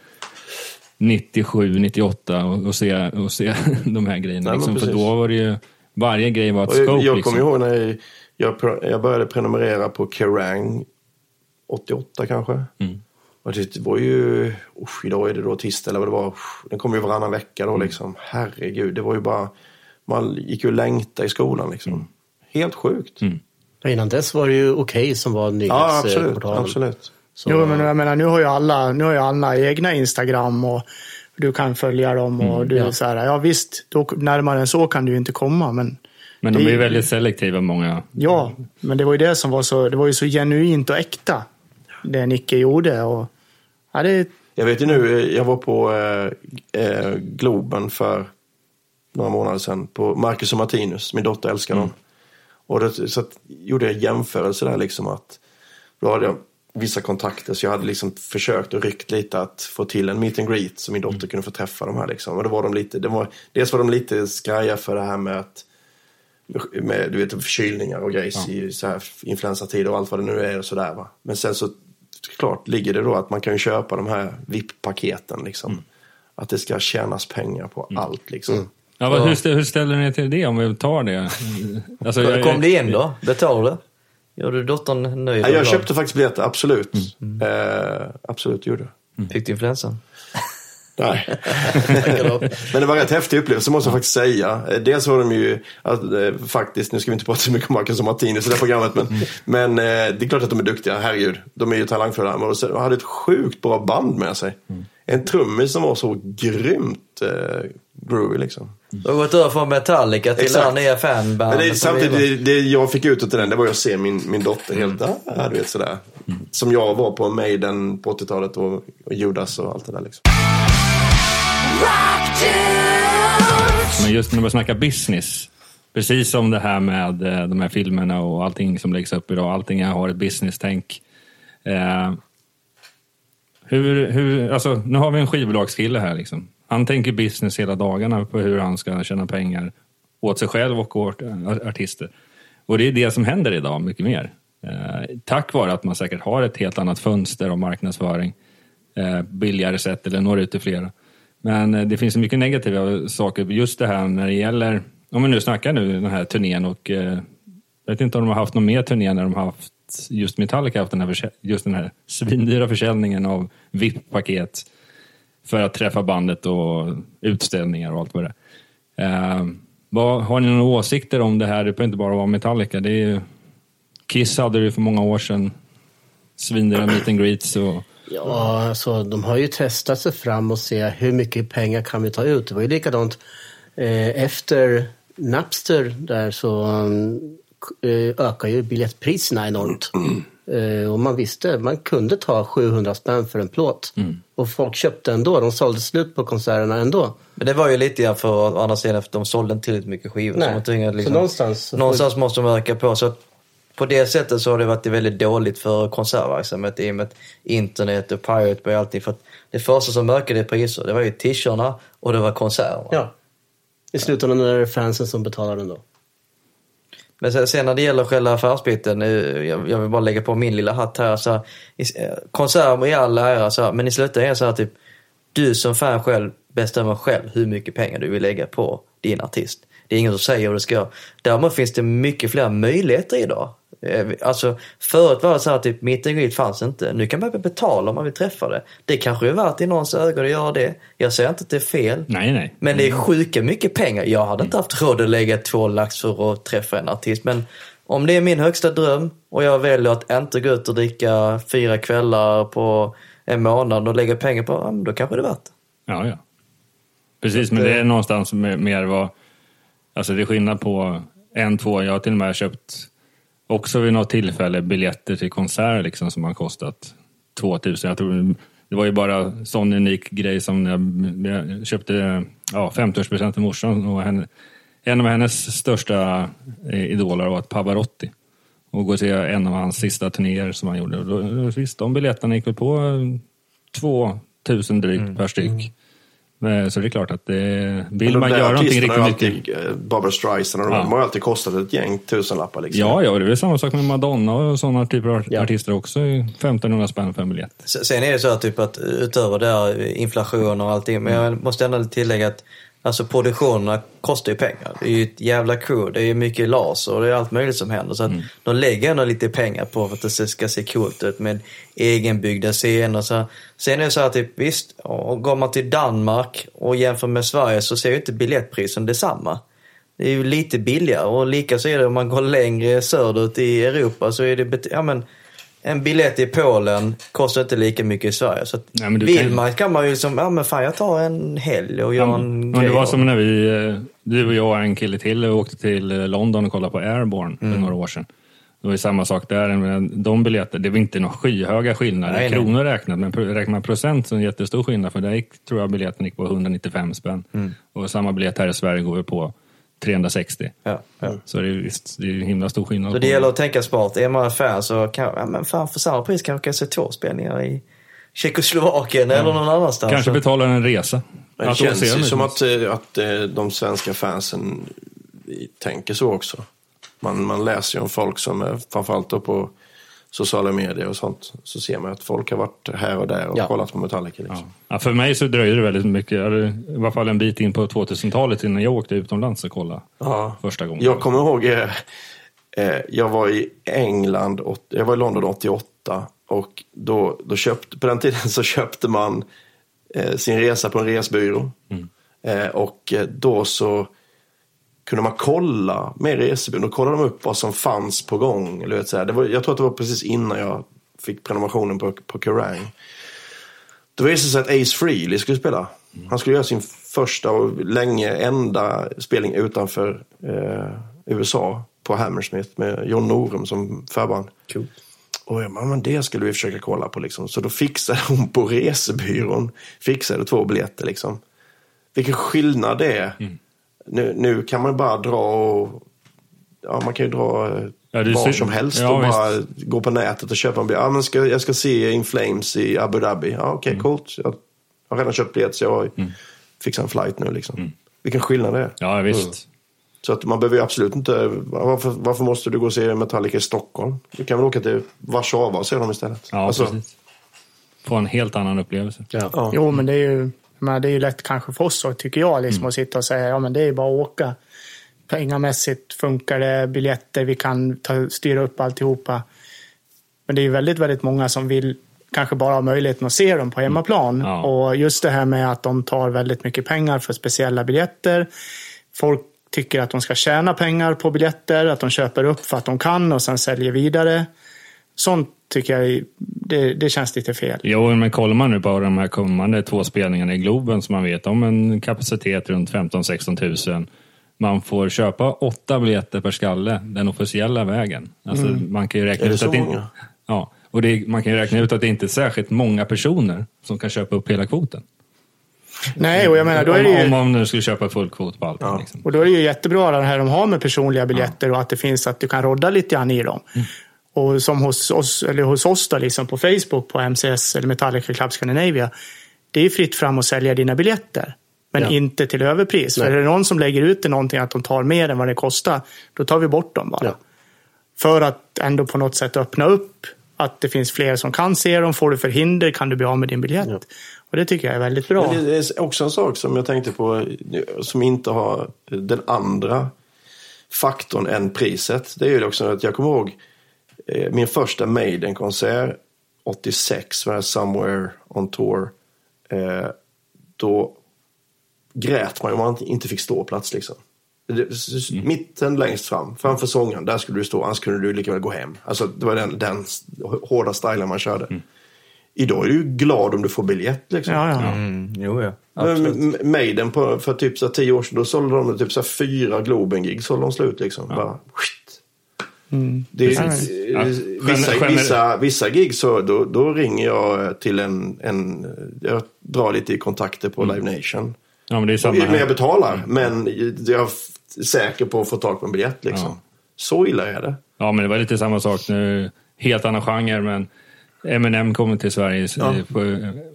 97, 98 och, och, se, och se de här grejerna. Nej, liksom. För då var det ju, varje grej var ett Och jag scope. jag liksom. kommer ihåg när jag, jag, jag började prenumerera på Kerrang 88 kanske. Mm. Och det var ju, usch, idag är det då tisdag eller vad det var. Usch, den kom ju varannan vecka Mm. då liksom. Herregud, det var ju bara, man gick ju och längtade i skolan liksom. Mm. Helt sjukt. Och Innan dess var det ju Okej som var Ja, absolut. nyhetsportalen. absolut. Så- Jo, men jag menar, nu har ju alla, nu har ju alla egna Instagram och du kan följa dem och du ja. så här, ja visst, då, närmare än så kan du ju inte komma, men Men de det- är ju väldigt selektiva, många. ja, men det var ju det som var så, det var ju så genuint och äkta, det Nicke gjorde och ja, det, Jag vet ju nu, jag var på eh, eh, Globen för några månader sedan. På Marcus och Martinus, min dotter älskar dem. Och det, så att, gjorde jag jämförelse där liksom att då hade jag vissa kontakter så jag hade liksom försökt och ryckt lite att få till en meet and greet så min dotter kunde få träffa de här liksom. Och då var de lite, det var, dels var de lite skraja för det här med att med du vet, förkylningar och grejs i så här influensatider och allt vad det nu är och sådär va. Men sen så klart ligger det då att man kan köpa de här VIP-paketen liksom. Att det ska tjänas pengar på allt liksom. Ja, vad, hur, hur ställer ni er till det om vi tar det? Alltså, jag- Kom det in då? Betalade du? Gjorde dottern nöjd? Ja, jag köpte faktiskt biljetter, absolut. Eh, absolut gjorde jag. Fick du influensan? Nej. Men det var en rätt häftig upplevelse måste jag faktiskt säga. Eh, Dels var de ju, att, eh, faktiskt, nu ska vi inte prata så mycket om Marcus och Martinus i det här programmet, men, men eh, det är klart att de är duktiga, herregud. De är ju talangfulla. Men de hade ett sjukt bra band med sig. En trummis som var så grymt eh, groovy liksom. Du har gått över från Metallica till Exakt. det här nya fanband. Men det samtidigt, det, det jag fick ut av den, det var att se min, min dotter helt, ah, du vet sådär. Som jag var på Maiden på 80-talet och, och Judas och allt det där liksom. Men just när man snackar business, precis som det här med eh, de här filmerna och allting som läggs upp idag, allting har ett business-tänk. Eh, hur, hur, alltså, nu har vi en skivbolagskille här. Liksom. Han tänker business hela dagarna på hur han ska tjäna pengar åt sig själv och åt eh, artister. Och det är det som händer idag, mycket mer. Eh, tack vare att man säkert har ett helt annat fönster av marknadsföring, eh, billigare sätt eller når ut till flera. Men eh, det finns mycket negativa saker, just det här när det gäller, om vi nu snackar nu den här turnén och eh, jag vet inte om de har haft någon mer turné när de har haft just Metallica haft den här, just den här svindyra försäljningen av VIP-paket för att träffa bandet och utställningar och allt vad det är. Eh, vad, har ni några åsikter om det här? Det behöver inte bara vara Metallica. Det är ju, Kiss hade det ju för många år sedan. Svindyra meet and greets och Ja, alltså, de har ju testat sig fram och se hur mycket pengar kan vi ta ut. Det var ju likadant eh, efter Napster där så eh, ökar ju biljettpriserna enormt. Eh, och man visste, man kunde ta 700 spänn för en plåt. Och folk köpte ändå, de sålde slut på konserterna ändå. Men det var ju lite grann för å andra sidan för de sålde inte tillräckligt mycket skivor. Nej. Så man tvingade liksom, Så någonstans någonstans måste de öka på. Så att på det sättet så har det varit väldigt dåligt för konsertverksamhet i och med att internet och Pirate Bay och allting. För att det första som ökade priser, det var ju t-shirtarna och det var konserterna. Ja. I slutändan är det fansen som betalar den då. Men sen, sen när det gäller själva affärsbiten, eh, jag, jag vill bara lägga på min lilla hatt här. Så här, eh, konserter i all ära, så här, men i slutändan är det så här typ, du som fan själv bestämmer själv hur mycket pengar du vill lägga på din artist. Det är ingen som säger hur det ska göra. Däremot finns det mycket fler möjligheter idag. Eh, Alltså, förut var det så här typ, and greet fanns inte. Nu kan man betala om man vill träffa det. Det kanske är värt i någons ögon att göra det. Jag säger inte att det är fel. nej, nej. Men det är sjuka mycket pengar. Jag hade inte haft råd att lägga två lax för att träffa en artist. Men om det är min högsta dröm och jag väljer att inte gå ut och dricka fyra kvällar på en månad och lägga pengar på, ja, då kanske det är värt det. Ja, ja. Precis, men det är någonstans mer- mer vad... Alltså det är skillnad på en, två. Jag har till och med köpt också vid något tillfälle biljetter till konserter liksom, som har kostat 2000. Jag tror det var ju bara sån unik grej som jag, jag köpte ja, 50-årspresent till morsan och henne, en av hennes största eh, idoler var Pavarotti. Och gå till en av hans sista turnéer som han gjorde. Och då, visst, de biljetterna gick väl på eh, 2000 drygt per styck. Men, så det är klart att det, vill Men man göra någonting riktigt mycket. alltid, eh, Barbra Streisand och de, Ja. de har ju alltid kostat ett gäng tusenlappar liksom. Ja, ja, det är väl samma sak med Madonna och sådana typer av Ja. artister också. 1500 spänn för en biljett. Sen är det så att, typ att utöver det här inflation och allting, men jag måste ändå tillägga att alltså produktionerna kostar ju pengar. Det är ju ett jävla crew, det är ju mycket laser och det är allt möjligt som händer. Så att de lägger ändå lite pengar på för att det ska se coolt ut med egenbyggda scener. Så. Sen är det så här typ, visst, och går man till Danmark och jämför med Sverige så ser ju inte biljettprisen detsamma. Det är ju lite billigare och lika så är det om man går längre söderut i Europa så är det, ja men en biljett i Polen kostar inte lika mycket i Sverige. Så du vill kan- man kan man ju liksom, ja men fan jag tar en helg och gör Ja, en men det grej. var som när vi, eh, du och jag och en kille till åkte till eh, London och kollade på Airborne för några år sedan. Det var ju samma sak där. men De biljetter, det var inte några skyhöga skillnader Nej, i nej. kronor räknat. Men räknar man procent så är det en jättestor skillnad. För där gick, tror jag biljetten gick på 195 spänn. Och samma biljett här i Sverige går ju på 360. Ja, ja. Så det är, visst, det är en himla stor skillnad. Så det gäller att tänka smart. Är man fan så kan ja, men fan för samma pris kanske kan jag se två spelningar i Tjeckoslovakien eller någon annanstans. Kanske betalar en resa. Men det känns ju som att, eh, att eh, de svenska fansen tänker så också. Man, man läser ju om folk som, är, framförallt på sociala medier och sånt, så ser man att folk har varit här och där och Ja. kollat på Metallica. Liksom. Ja, för mig så dröjde det väldigt mycket, eller i alla fall en bit in på 2000-talet innan jag åkte utomlands och kollade Ja. första gången. Jag kommer ihåg, eh, eh, jag var i England, åt- jag var i London 88 och då, då köpte, på den tiden så köpte man eh, sin resa på en resbyrå. Eh, och eh, då så kunde man kolla med resebyrån. Då kollade de upp vad som fanns på gång. Eller vet, så här. Det var, jag tror att det var precis innan jag fick prenumerationen på, på Kerrang. Då visade det sig att Ace Frehley skulle spela. Han skulle göra sin första och länge enda spelning utanför eh, USA på Hammersmith med John Norum som förband. Cool. Och jag bara, men det skulle vi försöka kolla på liksom. Så då fixade hon på resebyrån, fixade två biljetter liksom. Vilken skillnad det är. Nu, nu kan man bara dra och, ja man kan ju dra eh, Ja, var så- som helst ja, och bara gå på nätet och köpa en biljett. Ja, men ska, jag ska se In Flames i Abu Dhabi. Ja, okej, Mm. coolt. Jag har redan köpt biljett så jag fixar en flight nu liksom. Mm. Vilken skillnad det är. Ja, visst. Så att man behöver ju absolut inte... Varför, varför måste du gå och se Metallica i Stockholm? Du kan väl åka till Warszawa och se dem istället. Ja, Alltså, precis. Få en helt annan upplevelse. Ja. Ja. Jo, men det är ju men det är ju lätt kanske för oss tycker jag, liksom, att sitta och säga ja men det är bara att åka. Pengamässigt funkar det, biljetter, vi kan ta, styra upp alltihopa. Men det är ju väldigt, väldigt många som vill kanske bara ha möjligheten att se dem på hemmaplan. Ja. Och just det här med att de tar väldigt mycket pengar för speciella biljetter. Folk tycker att de ska tjäna pengar på biljetter, att de köper upp för att de kan och sen säljer vidare. Sånt tycker jag, det, det känns lite fel. Jo, men kollar man nu på de här kommande två spelningarna i Globen som man vet om en kapacitet runt 15-16 000. Man får köpa åtta biljetter per skalle den officiella vägen. Alltså, man kan ju räkna Är det ut så att det, många? ja, och det, man kan ju räkna ut att det inte är särskilt många personer som kan köpa upp hela kvoten. Nej, och jag menar, då är det om, ju... om man nu skulle köpa full kvot på allting. Ja. Liksom. Och då är det ju jättebra det här de har med personliga biljetter och att det finns att du kan rodda lite grann i dem. Och som hos oss, eller hos oss då, liksom på Facebook på MCS eller Metallica Club Scandinavia. Det är fritt fram att sälja dina biljetter. Men Ja. inte till överpris. För är det någon som lägger ut det någonting att de tar mer än vad det kostar, då tar vi bort dem bara. Ja. För att ändå på något sätt öppna upp att det finns fler som kan se dem. Får du förhinder kan du bli av med din biljett. Ja. Och det tycker jag är väldigt bra. Men det är också en sak som jag tänkte på som inte har den andra faktorn än priset. Det är ju också att jag kommer ihåg min första Maiden-konsert 86 med Somewhere on Tour. Eh, då grät man ju om man inte fick ståplats liksom. S- Mitten längst fram, framför sångaren, där skulle du stå, annars kunde du lika väl gå hem. Alltså det var den, den hårda stilen man körde. Idag är du ju glad om du får biljett liksom. Ja, ja. Mm, jo, ja. Absolut. Maiden på, för typ så tio år sedan, då sålde de typ så fyra Globen-gig sålde de slut liksom. Bara, skit. Det eh, Ja. vissa, vissa, vissa gig så då, då ringer jag till en, en, jag drar lite i kontakter på Live Nation. Ja, men det är samma Men jag betalar, men jag är säker på att få tag på en biljett liksom. Ja. Så illa är det. Ja, men det var lite samma sak nu. Helt annan genre, men Eminem kom till Sverige Ja.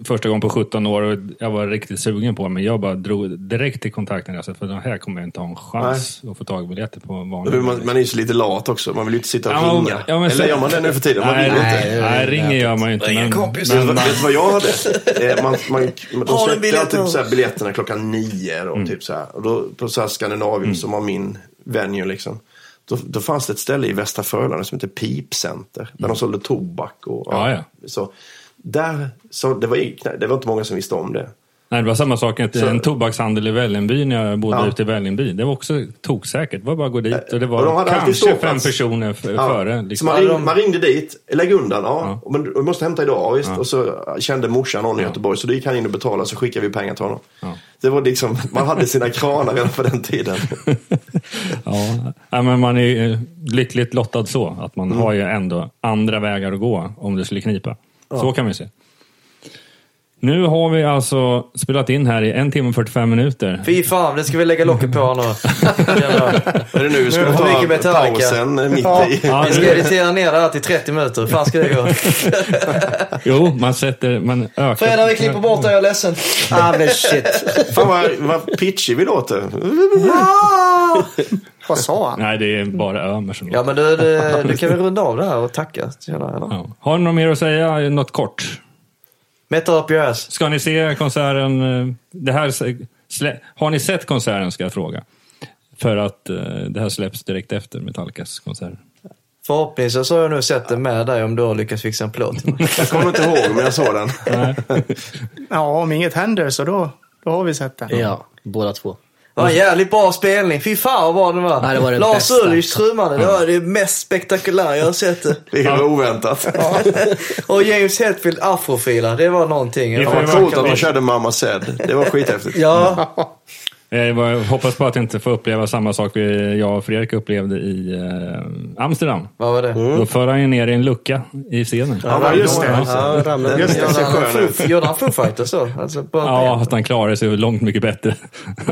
första gången på 17 år och jag var riktigt sugen på det, men jag bara drog direkt till kontakten. Alltså, för här kommer jag inte ha en chans att få tag i biljetter på vanliga. Man, man är ju så lite lat också, man vill ju inte sitta och Ja, ringa. ja, men Eller så- gör man det nu för tiden? Man nej, vill nej, inte. nej, ringer gör man ju inte. Ring en Men, men, vet du vad jag hade? Eh, man, man, de Har en släppte då? så här biljetterna klockan nio. Och Mm. typ så här. Och då, på så här Skandinavien som var min venue. Liksom. Då, då fanns det ett ställe i Västra Frölunda som heter Pipcenter. Där de sålde tobak. Och, Mm. Ja, ja. Så, där, så det, var, det var inte många som visste om det. Nej, det var samma sak. Att Så- en tobakshandel i Vällingby när jag bodde Ja. ute i Vällingby. Det var också toksäkert. Det var bara att gå dit och det Och de var hade alltid kanske fem personer Ja. före. Så Liksom. man, Hade ring, de- man ringde dit, lägg undan, ja. Men du måste hämta idag, ja, visst. Och så kände morsan någon i Ja. Göteborg, så då gick han in och betalade, så skickade vi pengar till honom. Ja. Det var liksom, man hade sina kranar redan på den tiden. Ja, nej, men man är eh, lyckligt lottad så. Att Mm. man har ju ändå andra vägar att gå om det skulle knipa. Så kan vi se. Nu har vi alltså spelat in här i en timme och 45 minuter. Fy fan, det ska vi lägga locket på nu. Jävlar. Är det nu vi ska Nu ta mycket pausen mitt Ja. i? Ja, Vi ska nu- editera ner det här till 30 minuter. Fan ska det gå? Jo, man sätter... Man ökar... Fredag, vi klipper bort det. Jag är ledsen. Ah, men shit. Fan vad, vad pitchig vi låter. Vad sa han? Nej, det är bara Ömer som Ja, men du, du, du kan väl runda av det här och tacka? Ja. Har ni något mer att säga? Något kort? Metal up your ass. Ska ni se konserten? eh, Det här, slä, har ni sett konserten, ska jag fråga. För att eh, det här släpps direkt efter Metallicas konsert. Förhoppningsvis så har jag nu sett det med dig om du har lyckats fixa en plåt. Jag kommer inte ihåg men jag såg den. Ja, om inget händer så då, då har vi sett den. Ja, båda två. Det var en jävligt bra spelning. Fy fan vad bra den var. Ja, det var det Lars. Ulrich trummade. Det var det mest spektakulära jag har sett. det. Det var oväntat. Och James Hetfield afrofila. Det var någonting. Det var coolt att de körde Mamma Said. Det var skithäftigt. Ja, Jag bara hoppas på att inte få uppleva samma sak vi- jag och Fredrik upplevde i eh, Amsterdam. vad var det? Då föll han ju ner i en lucka i scenen. Ja, Ja, just det. Ja, ramlade. Just det. Gjorde han Foo- ut. Gjorde han Foo Fighters så? Alltså, bara att han klarade sig långt mycket bättre.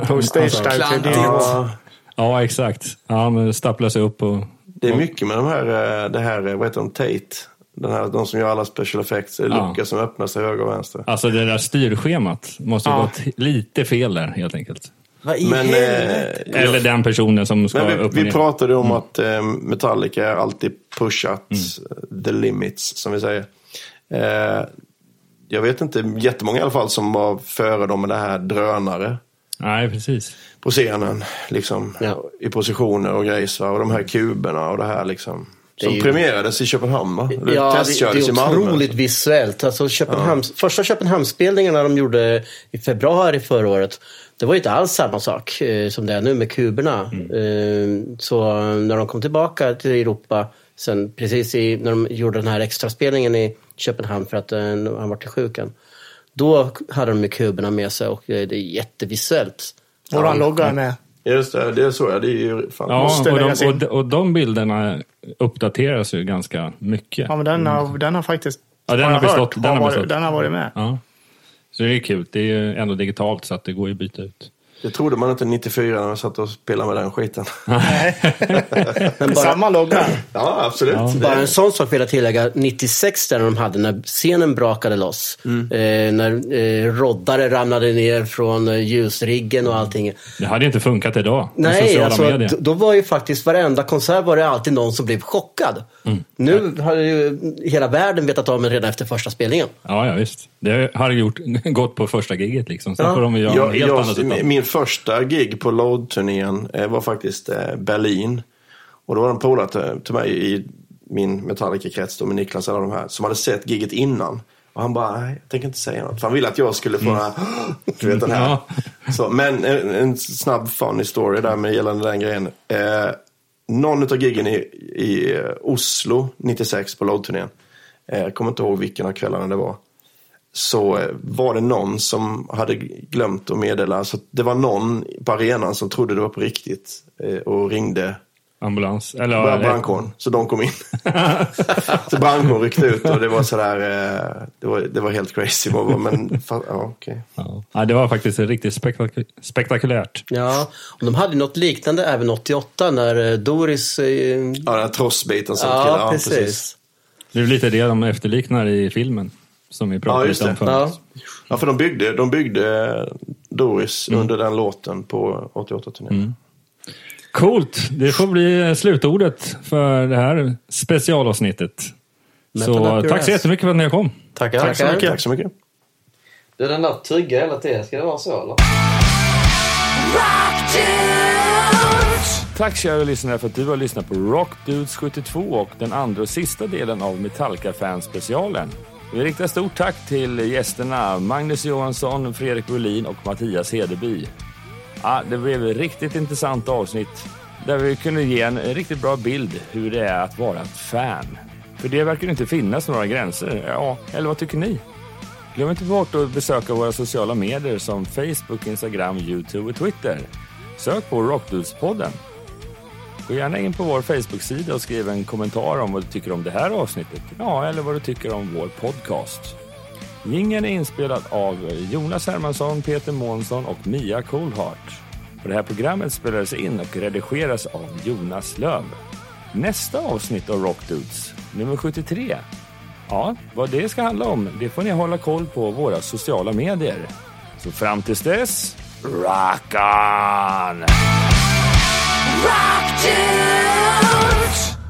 På stage. Dean. Ja, ja, exakt. Han stapplade sig upp och... det är mycket med de här, eh, det här, eh, vad heter de, Tate. Den här, de som gör alla special effects. Är Ja. luckor som öppnar sig höger och vänster. Alltså det där styrschemat måste ha Ja. gått lite fel där helt enkelt. Vad i Men, helvete? eh, Eller den personen som ska Men upp och vi, vi ner. pratade om att eh, Metallica är alltid pushat Mm. the limits, som vi säger. Eh, jag vet inte, jättemånga i alla fall som var före dem med det här drönare Nej, precis. på scenen. Liksom, Ja. I positioner och grejs. va, Och de här kuberna och det här liksom. Det Som ju- premierades i Köpenhamn va? Det Ja, det, det testkördes i är otroligt visuellt. Alltså Köpenhamns, Första Köpenhamnsspelningarna de gjorde i februari förra året, det var ju inte alls samma sak eh, som det är nu med kuberna. Mm. Eh, så när de kom tillbaka till Europa, sen precis i, när de gjorde den här extraspelningen i Köpenhamn för att eh, han var till sjukan, då hade de med kuberna med sig och eh, det är jättevisuellt. Våran logga är med. Just det, det är så ja. Det är ju fan. Ja, Måste och de, och, de, och de bilderna uppdateras ju ganska mycket. Ja, men den har, den har faktiskt... Ja, den har har jag bestått- hört, den har varit, bestått. den har varit med. Ja. Så det är kul. Det är ju ändå digitalt så att det går ju att byta ut. Det trodde man inte 94 när man satt och spelade med den skiten. Men bara, Samma logga. Ja, absolut. Det- Bara en sån sak vill jag tillägga. 96 där de hade när scenen brakade loss. Mm. Eh, när eh, roddare ramlade ner från eh, ljusriggen och allting. Det hade inte funkat idag. Nej, alltså, medier. då var ju faktiskt varenda konsert var det alltid någon som blev chockad. Mm. Nu har ju hela världen vetat om det redan efter första spelningen. Ja, ja, visst. Det har gjort, gått på första giget liksom. Sen Ja. får de göra något helt annat jag, utav. min första gig på Load-turnén eh, var faktiskt eh, Berlin. Och då var det en polare till, mig i min Metallica-krets med Niklas och alla de här som hade sett giget innan. Och han bara, nej, jag tänker inte säga något. För han ville att jag skulle få här, du vet den här. Så, men en, en snabb funny story där med gällande den grejen. Eh, någon av giggen i, i eh, Oslo 96 på Load-turnén. Eh, jag kommer inte ihåg vilken av kvällarna det var så eh, var det någon som hade glömt att meddela. Så det var någon på arenan som trodde det var på riktigt eh, och ringde Ambulans. Eller, ja, ja, brandkåren. Så de kom in. så brandkåren ryckte ut och det var sådär, eh, det var, det var helt crazy. Men ja, okej. ja. ja, det var faktiskt riktigt spektak- spektakulärt. Ja, och de hade något liknande även 88 när Doris... Ja, den här trossbiten som ja, killar. precis. Det är lite det de efterliknar i filmen. Som vi Ja, pratade just lite om förut. Ja. Ja, för de byggde, de byggde Doris Mm. under den låten på 88-turnén. Coolt! Det får bli slutordet för det här specialavsnittet. Metal Så your tack så jättemycket för att ni kom. Tackar. Tack så mycket. Tack så mycket. Det är den där trygga hela tiden. Ska det vara så eller? Tack kära lyssnare för att du har lyssnat på Rock Dudes 72 och den andra och sista delen av Metallica Fans-specialen. Vi riktar stort tack till gästerna Magnus Johansson, Fredrik Brolin och Mattias Hedeby. Ja, det blev ett riktigt intressant avsnitt där vi kunde ge en riktigt bra bild hur det är att vara ett fan. För det verkar inte finnas några gränser. Ja, eller vad tycker ni? Glöm inte bort att besöka våra sociala medier som Facebook, Instagram, Youtube och Twitter. Sök på Rockdudespodden. Gå gärna in på vår Facebook-sida och skriv en kommentar om vad du tycker om det här avsnittet. Ja, eller vad du tycker om vår podcast. Jingeln är inspelad av Jonas Hermansson, Peter Månsson och Mia Coolhart. Och det här programmet spelades in och redigeras av Jonas Löv. Nästa avsnitt av Rockdudes, nummer 73. Ja, vad det ska handla om, det får ni hålla koll på våra sociala medier. Så fram tills dess, rock on! rock dudes.